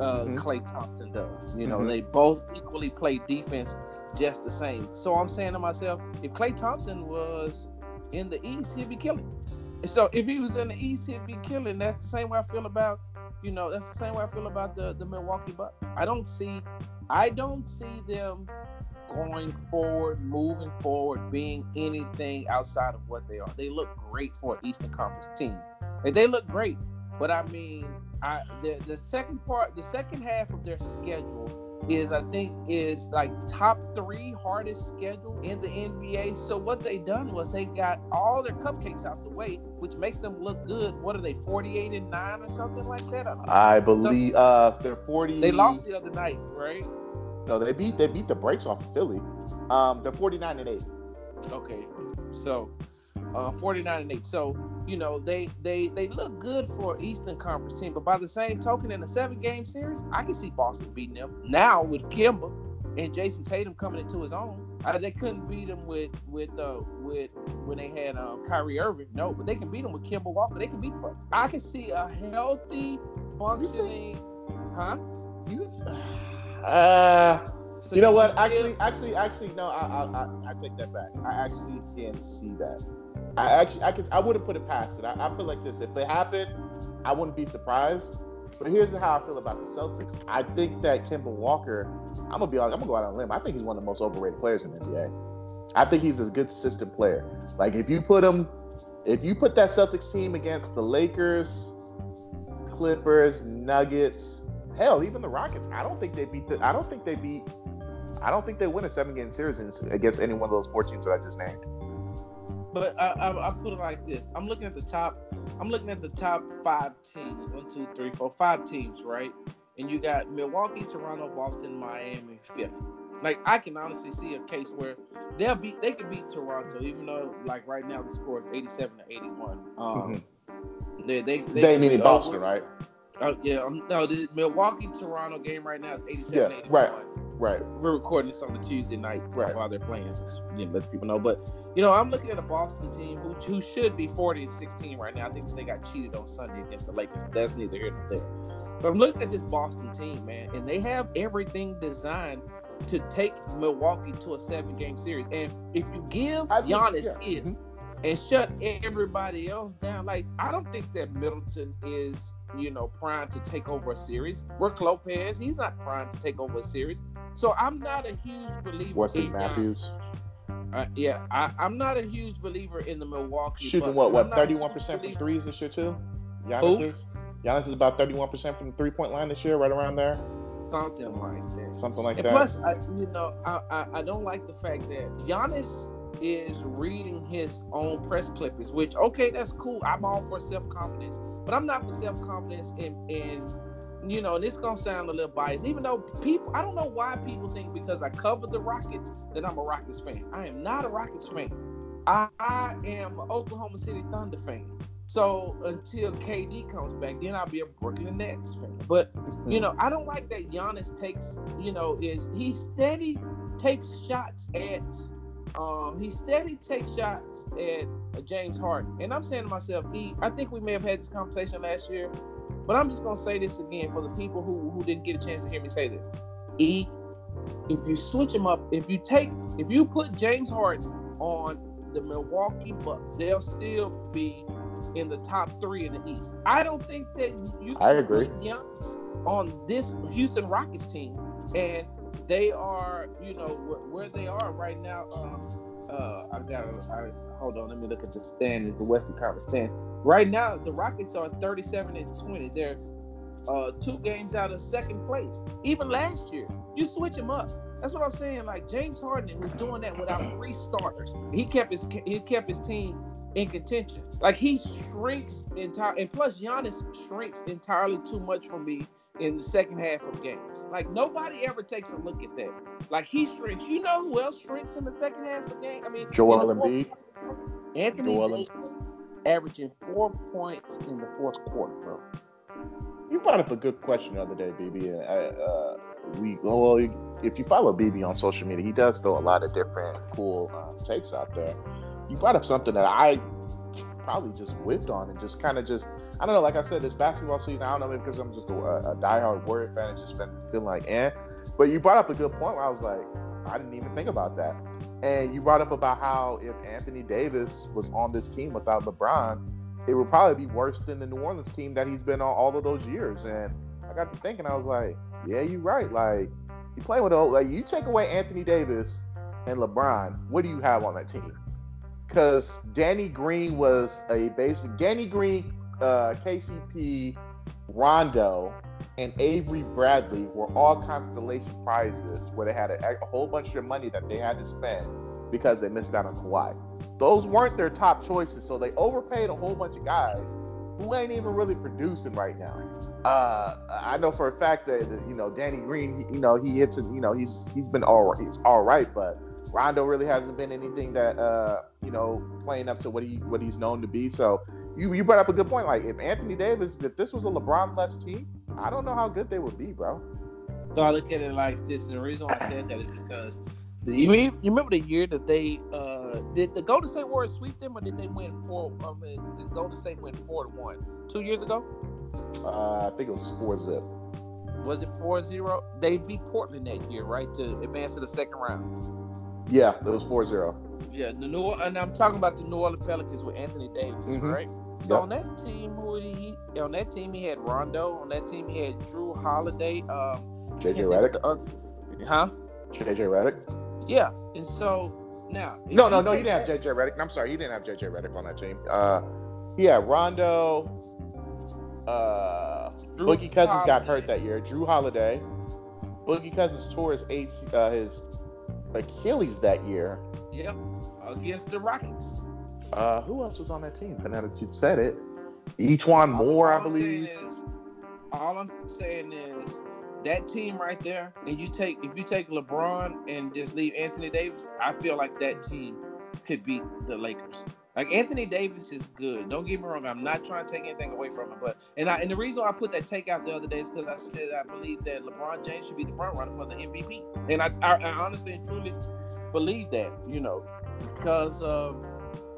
uh, Mhm. Klay Thompson does. You know, Mhm. they both equally play defense just the same. So I'm saying to myself, if Klay Thompson was in the East, he'd be killing. So if he was in the East, he'd be killing. That's the same way I feel about, you know, that's the same way I feel about the the Milwaukee Bucks. I don't see, I don't see them going forward, moving forward, being anything outside of what they are. They look great for an Eastern Conference team. They look great, but I mean, I the the second part, the second half of their schedule is I think is like top three hardest schedule in the NBA. So what they done was they got all their cupcakes out the way, which makes them look good. What are they, 48 and nine or something like that? I, I believe uh they're 40. They lost the other night, right? No, they beat they beat the brakes off Philly. Um, they're 49 and eight. Okay, so uh, 49 and 8. So, you know, they they they look good for Eastern Conference team, but by the same token, in a seven game series, I can see Boston beating them. Now with Kemba and Jayson Tatum coming into his own, uh, they couldn't beat them with with uh with when they had um, Kyrie Irving. No, but they can beat them with Kemba Walker. They can beat the Bucks. I can see a healthy functioning, huh? You, uh, so you know what? Actually, actually, actually, no. I, I, I, I, take that back. I actually can see that. I actually, I could, I wouldn't put it past it. I, I feel like this: if it happened, I wouldn't be surprised. But here's how I feel about the Celtics. I think that Kemba Walker, I'm gonna be honest, I'm gonna go out on a limb. I think he's one of the most overrated players in the NBA. I think he's a good system player. Like if you put him, if you put that Celtics team against the Lakers, Clippers, Nuggets, hell, even the Rockets, I don't think they beat the. I don't think they beat. I don't think they win a seven game series against any one of those four teams that I just named. But I, I, I, put it like this: I'm looking at the top. I'm looking at the top five teams. One, two, three, four, five teams, right? And you got Milwaukee, Toronto, Boston, Miami, Philly. Like I can honestly see a case where they'll beat. They could beat Toronto, even though like right now the score is 87 to 81. Um, mm-hmm. They they they, they mean Boston, right? Uh, yeah, um, no, the Milwaukee Toronto game right now is 87 yeah, 81. Right. Right. We're recording this on a Tuesday night right. while they're playing. Just, you know, let people know. But you know, I'm looking at a Boston team who, who should be 40 and 16 right now. I think they got cheated on Sunday against the Lakers. That's neither here nor there. But I'm looking at this Boston team, man, and they have everything designed to take Milwaukee to a seven game series. And if you give Giannis yeah. his mm-hmm. and shut everybody else down, like I don't think that Middleton is you know, primed to take over a series. Brook Lopez, he's not primed to take over a series. So I'm not a huge believer. Wesley in Matthews. Uh, yeah, I, am not a huge believer in the Milwaukee. Shooting what? What? Thirty-one percent from threes this year too. Giannis is. Giannis is about thirty-one percent from the three-point line this year, right around there. Something like that. Something like and that. Plus, I, you know, I, I, I don't like the fact that Giannis is reading his own press clippings, which okay, that's cool. I'm all for self confidence, but I'm not for self confidence in in you know, and it's gonna sound a little biased, even though people I don't know why people think because I covered the Rockets that I'm a Rockets fan. I am not a Rockets fan. I, I am an Oklahoma City Thunder fan. So until KD comes back, then I'll be a Brooklyn Nets fan. But you know, I don't like that Giannis takes, you know, is he steady takes shots at um, he steady takes shots at uh, James Harden. And I'm saying to myself, E, I think we may have had this conversation last year, but I'm just gonna say this again for the people who, who didn't get a chance to hear me say this. E, if you switch him up, if you take if you put James Harden on the Milwaukee Bucks, they'll still be in the top three in the East. I don't think that you I agree. Giannis on this Houston Rockets team and they are, you know, where, where they are right now. Um, uh, I got hold on. Let me look at the standings, the Western Conference stand. Right now, the Rockets are 37 and 20. They're uh, two games out of second place. Even last year, you switch them up. That's what I'm saying. Like James Harden was doing that without three starters. He kept his he kept his team in contention. Like he shrinks entire, and plus Giannis shrinks entirely too much from me in the second half of games. Like nobody ever takes a look at that. Like he shrinks. You know who else shrinks in the second half of the game? I mean, Joel Embiid. Anthony Joel Davis averaging four points in the fourth quarter, bro. You brought up a good question the other day, BB. And uh, uh, we well, if you follow BB on social media, he does throw a lot of different cool um, takes out there. You brought up something that I probably just whipped on and just kind of just I don't know. Like I said, this basketball season. I don't know maybe because I'm just a, a diehard Warrior fan and just been feeling like eh. But you brought up a good point where I was like, I didn't even think about that. And you brought up about how if Anthony Davis was on this team without LeBron, it would probably be worse than the New Orleans team that he's been on all of those years. And I got to thinking, I was like, yeah, you're right. Like you play with a like you take away Anthony Davis and LeBron, what do you have on that team? Because Danny Green was a basic Danny Green, uh, KCP, Rondo, and Avery Bradley were all constellation prizes where they had a, a, whole bunch of money that they had to spend because they missed out on Kawhi. Those weren't their top choices, so they overpaid a whole bunch of guys who ain't even really producing right now. Uh, I know for a fact that, you know Danny Green, he, you know he hits, you know he's he's been all right, he's all right, but Rondo really hasn't been anything that uh, you know playing up to what he what he's known to be. So you you brought up a good point. Like if Anthony Davis, if this was a LeBron less team, I don't know how good they would be, bro. So I look at it like this, and the reason why I said that is because the, you, you remember the year that they uh, did the Golden State Warriors sweep them, or did they win four? I mean, did Golden State win four to one two years ago? Uh, I think it was four zip. Was it 4-0? They beat Portland that year, right, to advance to the second round. Yeah, it was 4-0. Yeah, the New and I'm talking about the New Orleans Pelicans with Anthony Davis, mm-hmm. right? So yep. on that team, who he on that team he had Rondo. On that team he had Jrue Holiday. Um, JJ Redick. huh? JJ Redick. Yeah, and so now. No, no, no. He didn't have JJ Redick. I'm sorry, he didn't have JJ Redick on that team. Uh, yeah, Rondo. Uh, Jrue Boogie Cousins Holiday. got hurt that year. Jrue Holiday. Boogie Cousins tore his AC, uh, his Achilles that year. Yep, against the Rockets. Uh, who else was on that team? Now that you said it, E'Twaun Moore, I believe. Is, all I'm saying is that team right there, and you take if you take LeBron and just leave Anthony Davis, I feel like that team could beat the Lakers. Like Anthony Davis is good. Don't get me wrong. I'm not trying to take anything away from him, but and I and the reason I put that take out the other day is because I said I believe that LeBron James should be the front runner for the MVP, and I, I, I honestly and truly believe that. You know, because of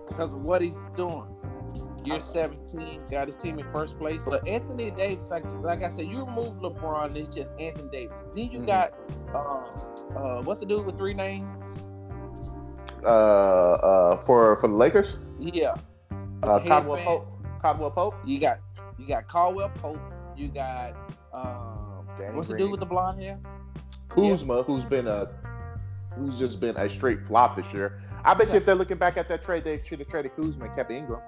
because of what he's doing. Year 17, got his team in first place. But Anthony Davis, like like I said, you remove LeBron, it's just Anthony Davis. Then you mm-hmm. got uh, uh, what's the dude with three names? Uh, uh, for for the Lakers. Yeah. Uh, Caldwell Pope. Caldwell Pope. You got you got Caldwell Pope. You got um, what's Green. the dude with the blonde hair? Kuzma, yeah. who's been a who's just been a straight flop this year. I bet so, you if they're looking back at that trade, they should have traded Kuzma and kept Ingram.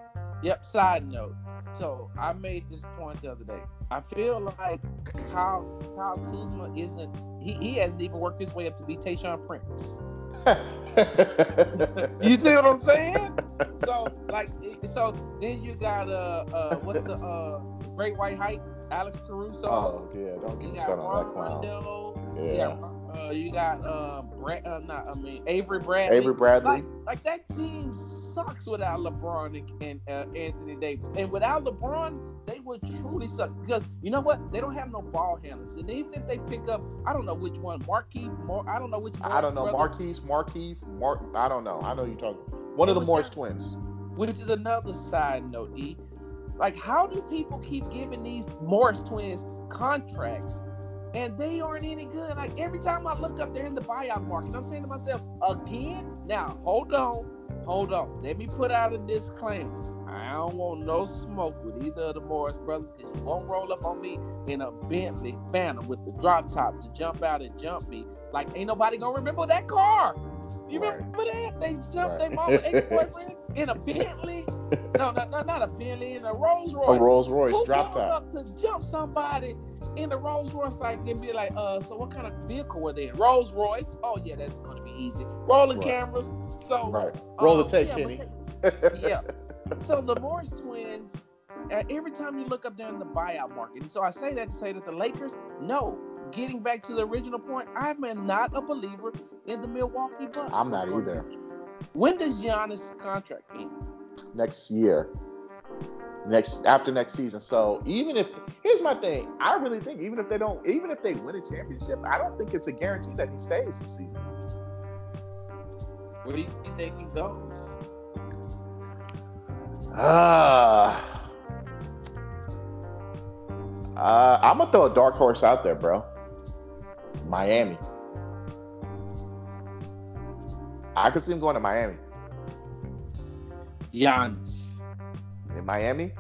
Yep. Side note. So I made this point the other day. I feel like Kyle Kyle Kuzma isn't he, he hasn't even worked his way up to be Tayshaun Prince. you see what I'm saying? So like so then you got uh uh what's the uh great white height Alex Caruso. Oh yeah, don't get started on that clown. Rondo, yeah. Uh, you got uh, Brad, uh, not I mean Avery Bradley. Avery Bradley. Like, like that team sucks without LeBron and, and uh, Anthony Davis. And without LeBron, they would truly suck because you know what? They don't have no ball handlers. And even if they pick up, I don't know which one, Marquis, Mar- I don't know which. I don't know Marquise, Marquise, Mark. I don't know. I know you're talking one of the Morris twins. Which is another side note, E. Like, how do people keep giving these Morris twins contracts and they aren't any good. Like every time I look up, they're in the buyout market. I'm saying to myself, again? Now, hold on, hold on. Let me put out a disclaimer. I don't want no smoke with either of the Morris brothers because you won't roll up on me in a Bentley Phantom with the drop top to jump out and jump me. Like, ain't nobody gonna remember that car. You right. remember that? They jumped right. their mama ex-boyfriend in a Bentley. No, not, not, not a Bentley, in a Rolls Royce. A Rolls Royce, Who drop top. up to jump somebody in the Rolls Royce like and be like, uh, so what kind of vehicle were they in? Rolls Royce. Oh yeah, that's gonna be easy. Rolling right. cameras. So right. Roll um, the tape, yeah, Kenny. yeah. So the Morris twins. Uh, every time you look up there in the buyout market, and so I say that to say that the Lakers, no, getting back to the original point, I'm not a believer in the Milwaukee Bucks. I'm not either. When does Giannis' contract end? Next year. Next after next season. So even if here's my thing, I really think even if they don't, even if they win a championship, I don't think it's a guarantee that he stays this season. Where do you think he goes? Uh, uh, I'm gonna throw a dark horse out there, bro. Miami. I could see him going to Miami. Giannis. In Miami?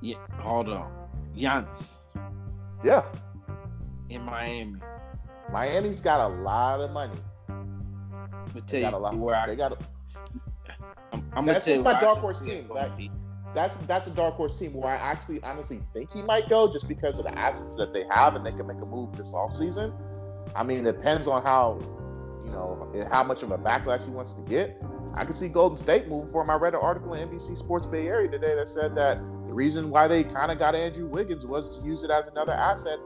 Yeah, hold on. Giannis. Yeah. In Miami. Miami's got a lot of money. But tell you where I they got. A, I'm, I'm tell you my dark horse team. That, that's that's a dark horse team where I actually honestly think he might go just because of the assets that they have and they can make a move this offseason. I mean, it depends on how you know how much of a backlash he wants to get. I can see Golden State moving for him. I read an article in NBC Sports Bay Area today that said that the reason why they kind of got Andrew Wiggins was to use it as another asset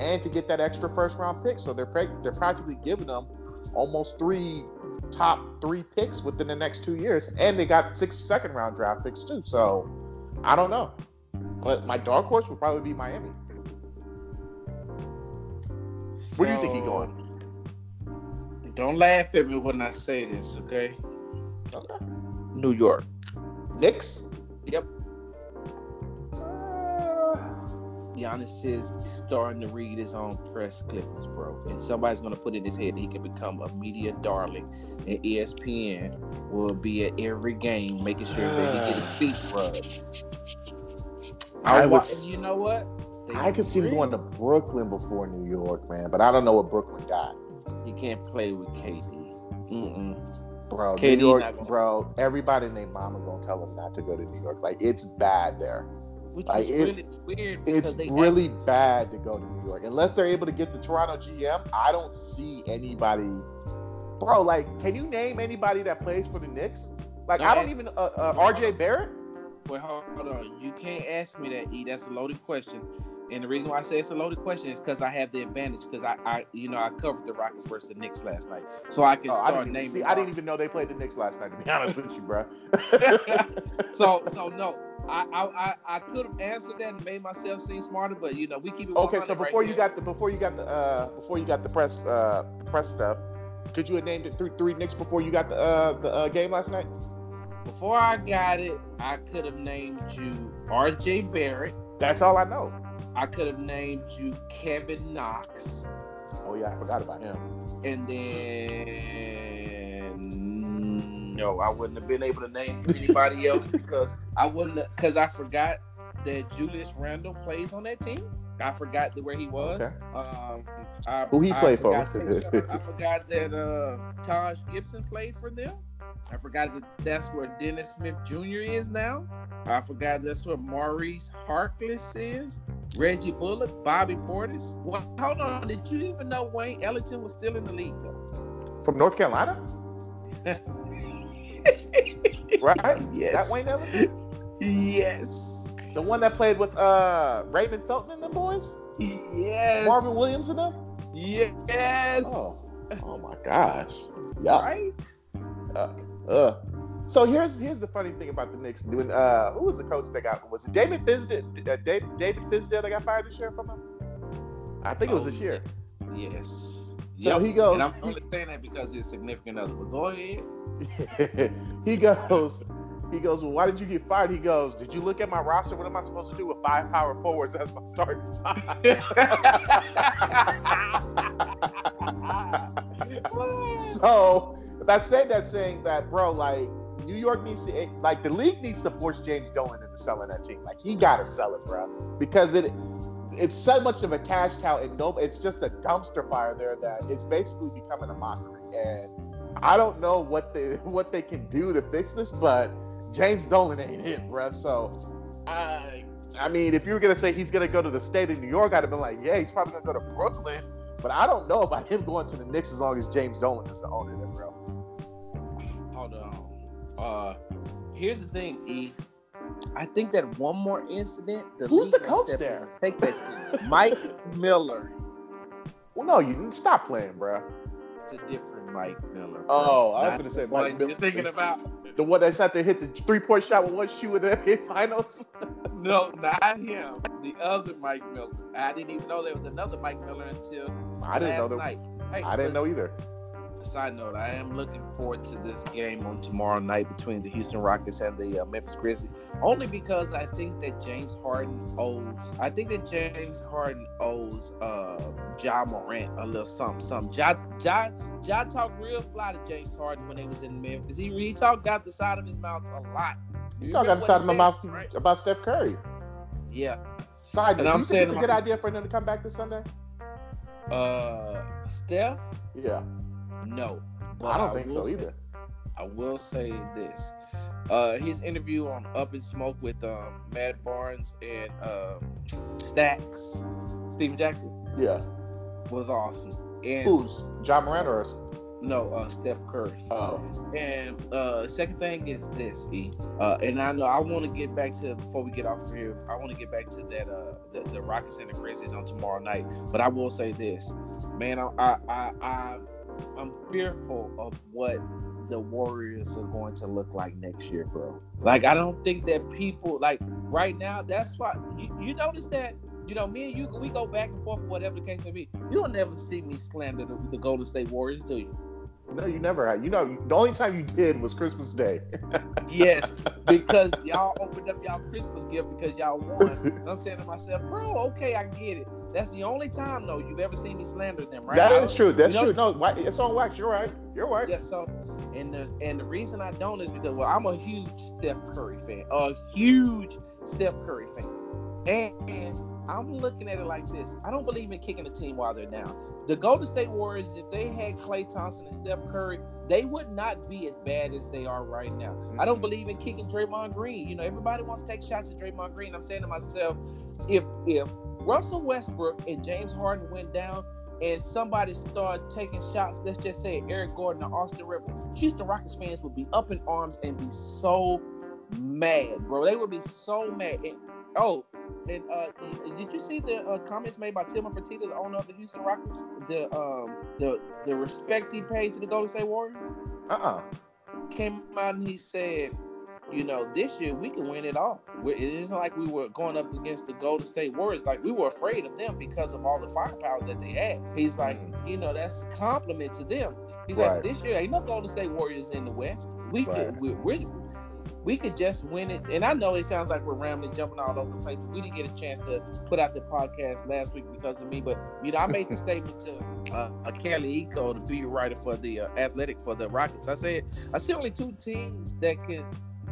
and to get that extra first round pick. So they're they're practically giving them almost three top three picks within the next two years, and they got six second round draft picks too. So I don't know, but my dark horse would probably be Miami. Where do you think he's going? Don't laugh at me when I say this, okay? Okay. New York. Knicks. Yep. Uh, Giannis is starting to read his own press clippings, bro. And somebody's going to put in his head that he can become a media darling. And ESPN will be at every game making sure that he gets his feet rubbed. I would, you know what? They I could see him going to Brooklyn before New York, man. But I don't know what Brooklyn got. You can't play with KD. Mm-mm. Bro, KD New York, bro. Everybody named Mama gonna tell him not to go to New York. Like it's bad there. Which like, is it, really weird. It's really have... bad to go to New York unless they're able to get the Toronto GM. I don't see anybody, bro. Like, can you name anybody that plays for the Knicks? Like, no, I don't even. Uh, uh, RJ Barrett. Wait, hold, hold on. You can't ask me that, E. That's a loaded question. And the reason why I say it's a loaded question is because I have the advantage because I, I, you know, I covered the Rockets versus the Knicks last night, so I can oh, start I naming. See, I didn't even know they played the Knicks last night. To be honest with you, bro. so, so no, I, I, I could have answered that and made myself seem smarter, but you know, we keep it. Okay, so before right you got the before you got the uh before you got the press uh press stuff, could you have named it three three Knicks before you got the uh the uh, game last night? Before I got it, I could have named you R.J. Barrett. That's all I know. I could have named you Kevin Knox. Oh yeah, I forgot about him. And then no, I wouldn't have been able to name anybody else because I wouldn't because I forgot that Julius Randle plays on that team. I forgot where he was. Okay. Um, I, Who he played for? I forgot that uh, Taj Gibson played for them. I forgot that that's where Dennis Smith Jr. is now. I forgot that's where Maurice Harkless is. Reggie Bullock, Bobby Portis. Well, hold on. Did you even know Wayne Ellington was still in the league though? From North Carolina? right? Yes. That Wayne Ellington? Yes. The one that played with uh Raymond Felton and them boys? Yes. Marvin Williams and them? Yes. Oh, oh my gosh. Yeah. Right? Uh, uh. So here's here's the funny thing about the Knicks doing. Uh, who was the coach that got? Was it David Fizdale? Uh, David, David Fizdale that got fired this year from them? I think it was oh, this year. Yes. So yep. he goes. And I'm only saying that because it's significant other. But go ahead. he goes. He goes. Well, why did you get fired? He goes. Did you look at my roster? What am I supposed to do with five power forwards as my starting five? so that's said that saying that, bro, like New York needs to like the league needs to force James Dolan into selling that team. Like he gotta sell it, bro, because it it's so much of a cash cow and no, it's just a dumpster fire there that it's basically becoming a mockery. And I don't know what they what they can do to fix this, but James Dolan ain't it, bro. So I I mean, if you were gonna say he's gonna go to the state of New York, I'd have been like, yeah, he's probably gonna go to Brooklyn. But I don't know about him going to the Knicks as long as James Dolan is the owner there, bro. Hold on. Uh, here's the thing, E. I think that one more incident. The Who's the coach there? Take that. Mike Miller. Well, no, you didn't stop playing, bro. It's a different Mike Miller. Bro. Oh, I was gonna say Mike Miller. You're thinking about the one that sat there hit the three point shot with one shoe in the NBA Finals. no, not him. The other Mike Miller. I didn't even know there was another Mike Miller until I didn't know that. Night. Hey, I didn't know either side note, I am looking forward to this game on tomorrow night between the Houston Rockets and the uh, Memphis Grizzlies. Only because I think that James Harden owes. I think that James Harden owes uh, Ja Morant a little something. Something. Ja, ja, ja talked real fly to James Harden when they was in Memphis. He he talked out the side of his mouth a lot. You, talked out the side of my mouth right? about Steph Curry. Yeah. Side note, you think it's a good idea for him to come back this Sunday? Uh, Steph. Yeah. No. I don't I think so say, either. I will say this. uh, his interview on Up in Smoke with um, Matt Barnes and uh, Stacks, Stephen Jackson. Yeah. Was awesome. And Who's Ja Morant or no, uh, Steph Curry. Oh. And uh, second thing is this, E. Uh, and I know I want to get back to before we get off here. I want to get back to that uh, the, the Rockets and the Grizzlies on tomorrow night. But I will say this, man. I I, I, I I'm fearful of what the Warriors are going to look like next year, bro. Like I don't think that people like right now. That's why you, you notice that you know, me and you, we go back and forth, whatever the case may be. You don't ever see me slander the, the Golden State Warriors, do you? No, you never had. You know, the only time you did was Christmas Day. yes, because y'all opened up y'all Christmas gift because y'all won. And I'm saying to myself, bro, okay, I get it. That's the only time though you've ever seen me slander them, right? That is true. That's you know, true. No, it's on wax. You're right. You're right. Yeah. So, and the and the reason I don't is because well, I'm a huge Steph Curry fan, a huge Steph Curry fan, and, and I'm looking at it like this. I don't believe in kicking a team while they're down. The Golden State Warriors, if they had Klay Thompson and Steph Curry, they would not be as bad as they are right now. Mm-hmm. I don't believe in kicking Draymond Green. You know, everybody wants to take shots at Draymond Green. I'm saying to myself, if if Russell Westbrook and James Harden went down and somebody started taking shots, let's just say Eric Gordon or Austin Rivers, Houston Rockets fans would be up in arms and be so mad, bro. They would be so mad. Oh, and uh, did you see the uh, comments made by Tillman Fertitta, the owner of the Houston Rockets? The um the the respect he paid to the Golden State Warriors. Uh uh-uh. uh Came out and he said, you know, this year we can win it all. It isn't like we were going up against the Golden State Warriors. Like we were afraid of them because of all the firepower that they had. He's like, mm. you know, that's a compliment to them. He's right. like, this year ain't no Golden State Warriors in the West. We right. we, we're we could just win it. And I know it sounds like we're rambling, jumping all over the place, but we didn't get a chance to put out the podcast last week because of me. But you know, I made the statement to uh, Kelly Iko, the beat writer for the uh, Athletic for the Rockets. I said I see only two teams that could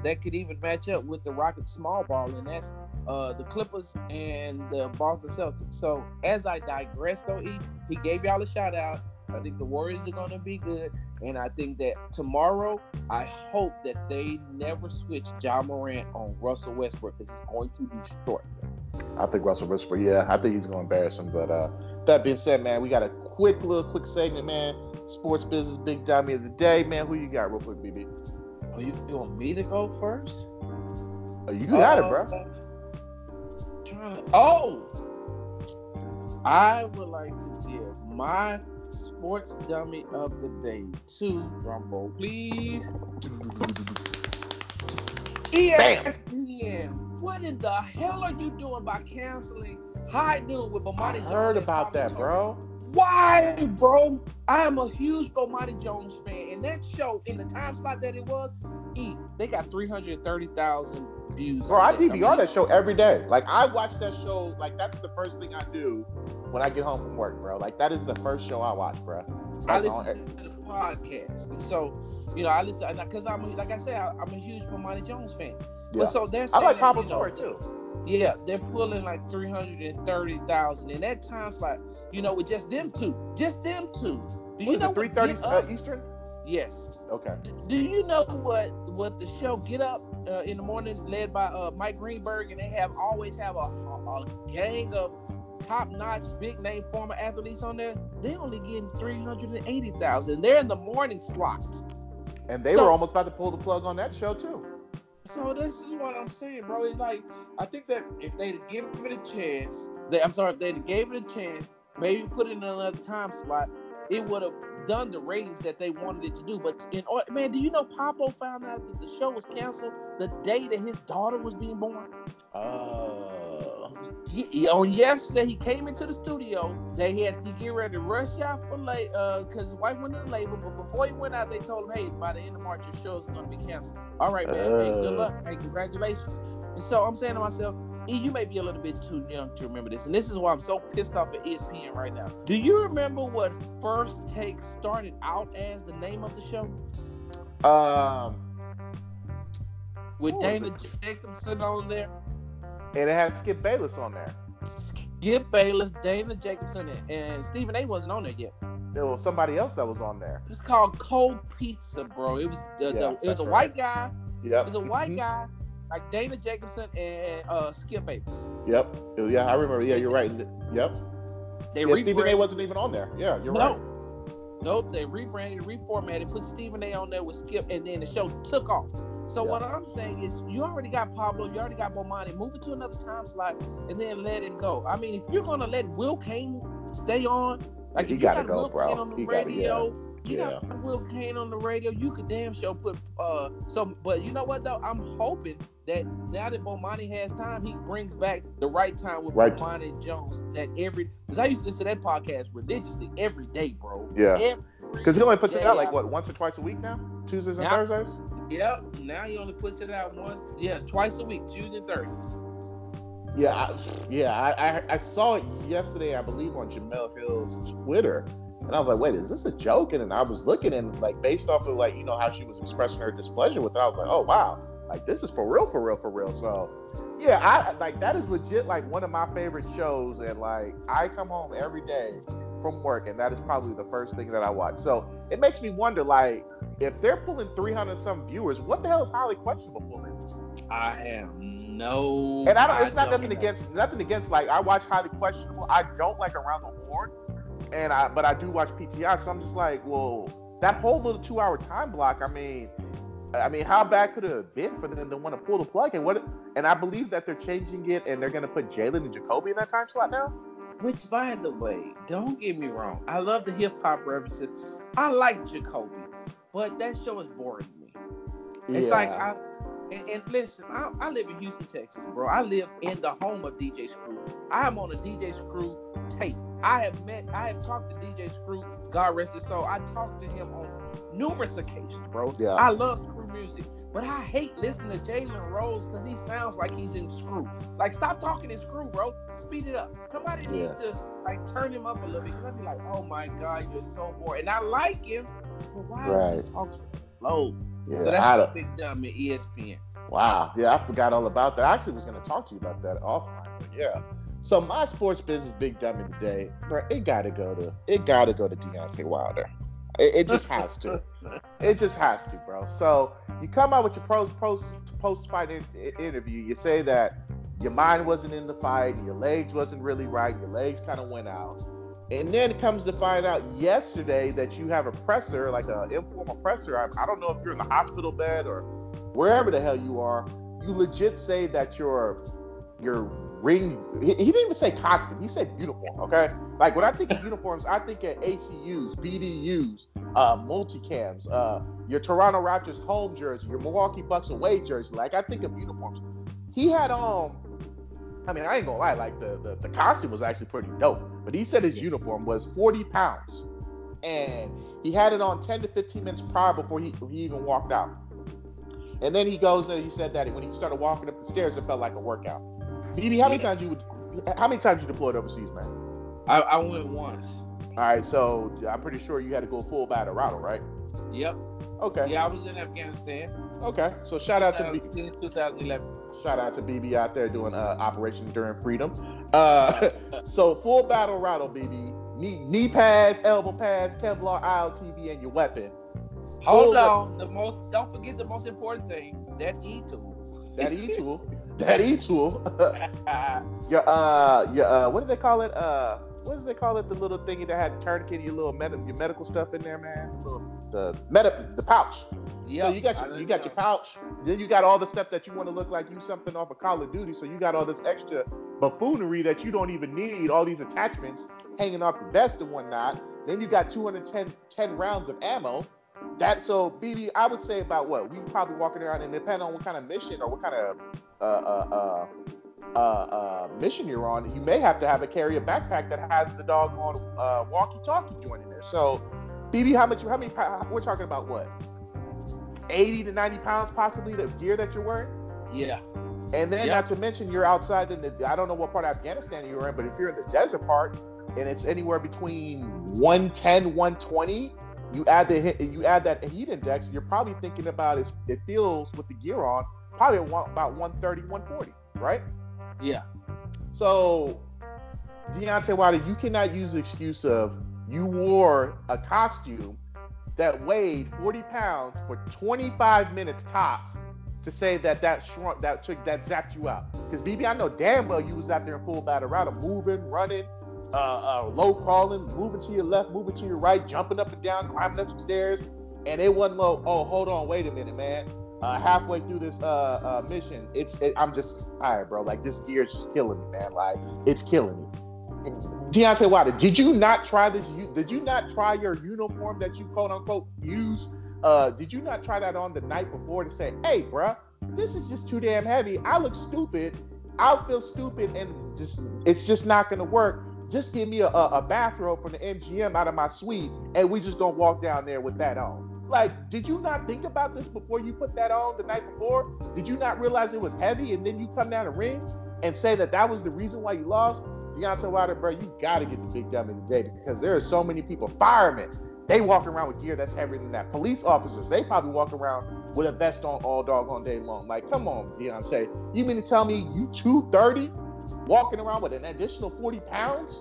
that could even match up with the Rockets small ball, and that's uh, the Clippers and the Boston Celtics. So as I digress, though, he, he gave y'all a shout out. I think the Warriors are going to be good. And I think that tomorrow, I hope that they never switch John Morant on Russell Westbrook because it's going to destroy them. I think Russell Westbrook, yeah, I think he's going to embarrass him. But uh, that being said, man, we got a quick little quick segment, man. Sports business, big dummy of the day, man. Who you got, real quick, BB? Oh, you, you want me to go first? Oh, you got uh, it, bro. To, oh, I would like to give my sports dummy of the day to drumroll, please. ESPN. What in the hell are you doing by canceling High Noon with Bomani Jones? I heard about that, bro. Why, bro? I am a huge Bomani Jones fan, and that show in the time slot that it was, e they got three hundred thirty thousand views. Bro, I DVR that show every day. Like I watch that show. Like that's the first thing I do when I get home from work, bro. Like that is the first show I watch, bro. I listen to the podcast, and so you know I listen because I'm like I said I, am a huge Bomani Jones fan. Yeah. But so there's I like Pablo Torre too. Yeah, they're pulling like three hundred and thirty thousand, and that time's like you know with just them two, just them two. Do you know three thirty uh, Eastern? Yes. Okay. Do you know what what the show Get Up uh, in the morning, led by uh, Mike Greenberg, and they have always have a, a, a gang of top notch, big name former athletes on there, they only getting 380,000. They're in the morning slot. And they so, were almost about to pull the plug on that show too. So this is what I'm saying, bro. It's like I think that if they'd give it a chance, they, I'm sorry, if they'd gave it a chance, maybe put it in another time slot, it would have done the ratings that they wanted it to do. But in man, do you know Pablo found out that the show was canceled the day that his daughter was being born? Uh he, on yesterday he came into the studio. They had to get ready to rush out for late uh because his wife went in labor. But before he went out, they told him, "Hey, by the end of March, your show is going to be canceled." All right, man. Uh, hey, good luck. Hey, congratulations. And so I'm saying to myself, E, you may be a little bit too young to remember this, and this is why I'm so pissed off at ESPN right now. Do you remember what First Take started out as the name of the show? Um, with Dana Jacobson on there. And it had Skip Bayless on there. Skip Bayless, Dana Jacobson, and Stephen A. wasn't on there yet. There was somebody else that was on there. It's called Cold Pizza, bro. It was the, yeah, the it was a right. white guy Yep. was a white Mhm. guy like Dana Jacobson and uh, Skip Bayless. Yep. Yeah, I remember. Yeah, you're right. Yep. They Yeah, Stephen A. wasn't even on there. Yeah, you're no. right. Nope, they rebranded, reformatted, put Stephen A on there with Skip, and then the show took off. So Yeah. what I'm saying is, you already got Pablo, you already got Bomani. Move it to another time slot, and then let it go. I mean, if you're gonna let Will Cain stay on, like He gotta got go, Will bro. Cain on the He gotta- radio, you yeah. got Will Cain on the radio, you could damn sure put. uh So, but you know what though? I'm hoping that now that Bomani has time, he brings back the right time with Right. Bomani and Jones. That every because I used to listen to that podcast religiously every day, bro. Yeah. Because he only puts it out like what once or twice a week now, Tuesdays and Yeah. Thursdays. Yep. Now he only puts it out one, yeah, twice a week, Tuesday and Thursdays. Yeah, I, yeah. I, I I saw it yesterday, I believe, on Jemele Hill's Twitter, and I was like, wait, is this a joke? And then I was looking and like based off of like you know how she was expressing her displeasure with it, I was like, oh wow, like this is for real, for real, for real. So yeah, I like that is legit like one of my favorite shows, and like I come home every day from work, and that is probably the first thing that I watch. So it makes me wonder, like, if they're pulling 300 some viewers, what the hell is highly questionable pulling? I am no. And I don't. It's not nothing know. against nothing against like I watch highly questionable. I don't like around the horn, and I but I do watch PTI. So I'm just like, well, that whole little two hour time block. I mean, I mean, how bad could it have been for them to want to pull the plug? And what? And I believe that they're changing it, and they're going to put Jalen and Jacoby in that time slot now. Which, by the way, don't get me wrong. I love the hip hop references. I like Jacoby, but that show is boring me. It's like I and, and listen, I, I live in Houston, Texas, bro. I live in the home of DJ Screw. I am on a DJ Screw tape. I have met, I have talked to DJ Screw. God rest his soul. I talked to him on numerous occasions, bro. Yeah. I love Screw music, but I hate listening to Jalen Rose because he sounds like he's in Screw. Like, stop talking in Screw, bro. Speed it up. Somebody Yeah. needs to like turn him up a little bit. Cause I'd be like, oh my god, you're so boring. And I like him, but why does Right. he talk so slow? yeah, So I that's don't. a big dumb at ESPN. Wow. Yeah, I forgot all about that. I actually was going to talk to you about that offline, but yeah. So my sports business big dummy of the day, bro, it got to go to it got to go to Deontay Wilder. It, it just has to. It just has to, bro. So you come out with your pros post post fight in, in- interview. You say that your mind wasn't in the fight, your legs wasn't really right, your legs kind of went out, and then it comes to find out yesterday that you have a presser, like an informal presser. I, I don't know if you're in the hospital bed or wherever the hell you are. You legit say that your your ring. He, he didn't even say costume. He said uniform. Okay, like when I think of uniforms, I think of ACUs, BDUs, uh, multicams, uh, your Toronto Raptors home jersey, your Milwaukee Bucks away jersey. Like I think of uniforms. He had um. I mean, I ain't gonna lie. Like the, the the costume was actually pretty dope. But he said his uniform was 40 pounds, and he had it on 10 to 15 minutes prior before he, he even walked out. And then he goes and he said that when he started walking up the stairs, it felt like a workout. BB, how many times you would, how many times you deployed overseas, man? I, I went once. All right, so I'm pretty sure you had to go full battle rattle, right? Yep. Okay. Yeah, I was in Afghanistan. Okay. So shout out to B, 2010, 2011. shout out to BB out there doing uh, Operation Enduring Freedom. Uh, so full battle rattle, BB. Knee, knee pads, elbow pads, Kevlar, IOTV, and your weapon. Hold Full- on. The most. Don't forget the most important thing. That E tool. That E tool. That E tool. your uh your uh what do they call it? Uh what does they call it? The little thingy that had tourniquet, your little med- your medical stuff in there, man. Little, the med- the pouch. yeah. So you got your, you got your pouch. Then you got all the stuff that you want to look like you something off of Call of Duty. So you got all this extra buffoonery that you don't even need. All these attachments hanging off your vest and whatnot. Then you got 210 10 rounds of ammo. That so BB, I would say about what we probably walking around and depending on what kind of mission or what kind of uh uh uh uh, uh mission you're on, you may have to have a carry a backpack that has the doggone uh, walkie-talkie joint in there. So, BB, how much? How many? We're talking about what? 80 to 90 pounds possibly the gear that you're wearing. Yeah. And then Yeah. not to mention you're outside in the I don't know what part of Afghanistan you're in, but if you're in the desert part and it's anywhere between 110, 120, you add the hit- you add that heat index, you're probably thinking about it, it feels with the gear on, probably about 130, 140, right? Yeah. So Deontay Wilder, you cannot use the excuse of you wore a costume that weighed 40 pounds for 25 minutes tops to say that that shrunk, that trick, that zapped you out. Because BB, I know damn well you was out there in full battle route, moving, running, uh, uh, low crawling, moving to your left, moving to your right, jumping up and down, climbing up some stairs, and it wasn't low. Oh, hold on, wait a minute, man. Uh, halfway through this uh, uh, mission, it's it, I'm just tired, bro. Like this gear is just killing me, man. Like it's killing me. Deontay Wilder, did you not try this? You, Did you not try your uniform that you quote unquote use? Uh, did you not try that on the night before to say, hey, bruh, this is just too damn heavy. I look stupid. I'll feel stupid, and just it's just not gonna work. Just give me a, a, a bathrobe from the MGM out of my suite, and we just gonna walk down there with that on. Like, did you not think about this before you put that on the night before? Did you not realize it was heavy, and then you come down the ring and say that that was the reason why you lost? Deontay Wilder, bro, you got to get the big dummy today because there are so many people, firemen, they walk around with gear that's heavier than that. Police officers, they probably walk around with a vest on all dog on day long. Like, come on, Deontay. You mean to tell me you 230 walking around with an additional 40 pounds?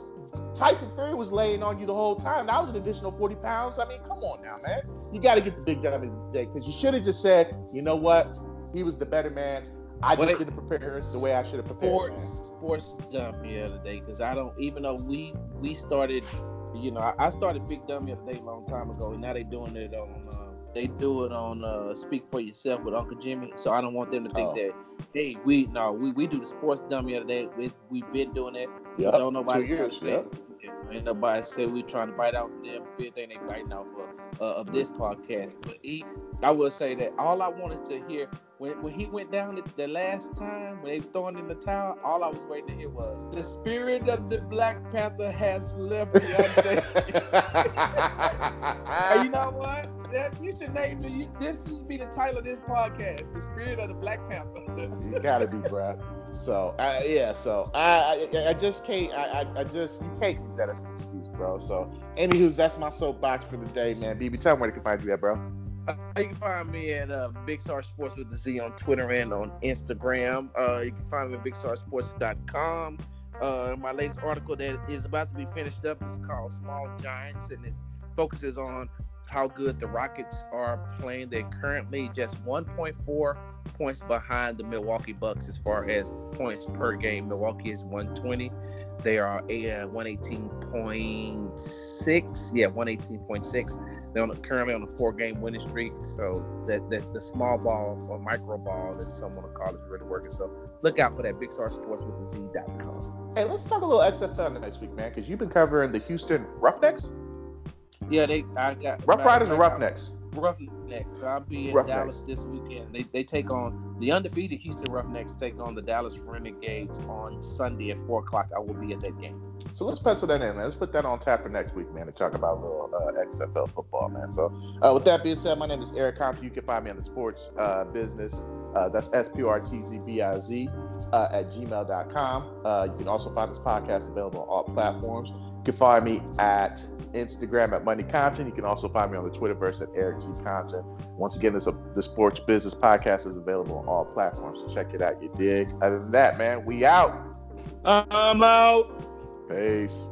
Tyson Fury was laying on you the whole time. That was an additional 40 pounds. I mean, come on now, man. You got to get the big dummy today because you should have just said, you know what? He was the better man. I just didn't prepare the way I should have prepared. Sports, sports dummy the other day because I don't. Even though we we started, you know, I, I started Big Dummy the day a long time ago, and now they're doing it on. Uh, they do it on uh, Speak for Yourself with Uncle Jimmy. So I don't want them to think oh. that, hey, we no, we, we do the sports dummy the day. We, we've been doing it. Yep. So don't nobody Two years, say, yep. Ain't nobody say we trying to bite out for them. Everything they biting out for uh, of this podcast. But he, I will say that all I wanted to hear when, when he went down the, the last time when they was throwing in the towel, all I was waiting to hear was the spirit of the Black Panther has left the you know what? That, you should name it. This should be the title of this podcast: "The Spirit of the Black Panther." you gotta be, bro. So yeah, so I, I, I just can't. I, I just you can't use that as an excuse, bro. So anywho's that's my soapbox for the day, man. BB, tell me where they can find you at, bro. Uh, you can find me at uh, Big Star Sports with the Z on Twitter and on Instagram. Uh, you can find me at BigStarSports.com. Uh, my latest article that is about to be finished up is called Small Giants, and it focuses on how good the Rockets are playing. They're currently just 1.4 points behind the Milwaukee Bucks as far as points per game. Milwaukee is 120. They are a 118.6. Yeah, 118.6. They're on, currently on a four-game winning streak, so that, that the small ball or micro ball, as someone will call it, is really working. So look out for that. Big Star Sports with the Z.com. Hey, let's talk a little XFL next week, man, because you've been covering the Houston Roughnecks. Yeah, they. I got Rough Riders or Roughnecks. Roughnecks. I'll be in Dallas this weekend. They, they take on the undefeated Houston Roughnecks take on the Dallas Renegades on Sunday at four o'clock. I will be at that game. So let's pencil that in, man. Let's put that on tap for next week, man, to talk about a little uh, XFL football, man. So uh, with that being said, my name is Eric Compton. You can find me on the sports uh, business. Uh, that's S P R T Z B I Z uh, at gmail.com. Uh, you can also find this podcast available on all platforms. You can find me at Instagram at Money Compton. You can also find me on the Twitterverse at Eric G. Compton. Once again, this uh, the Sports Business Podcast is available on all platforms, so check it out. You dig? Other than that, man, we out. I'm out. Peace.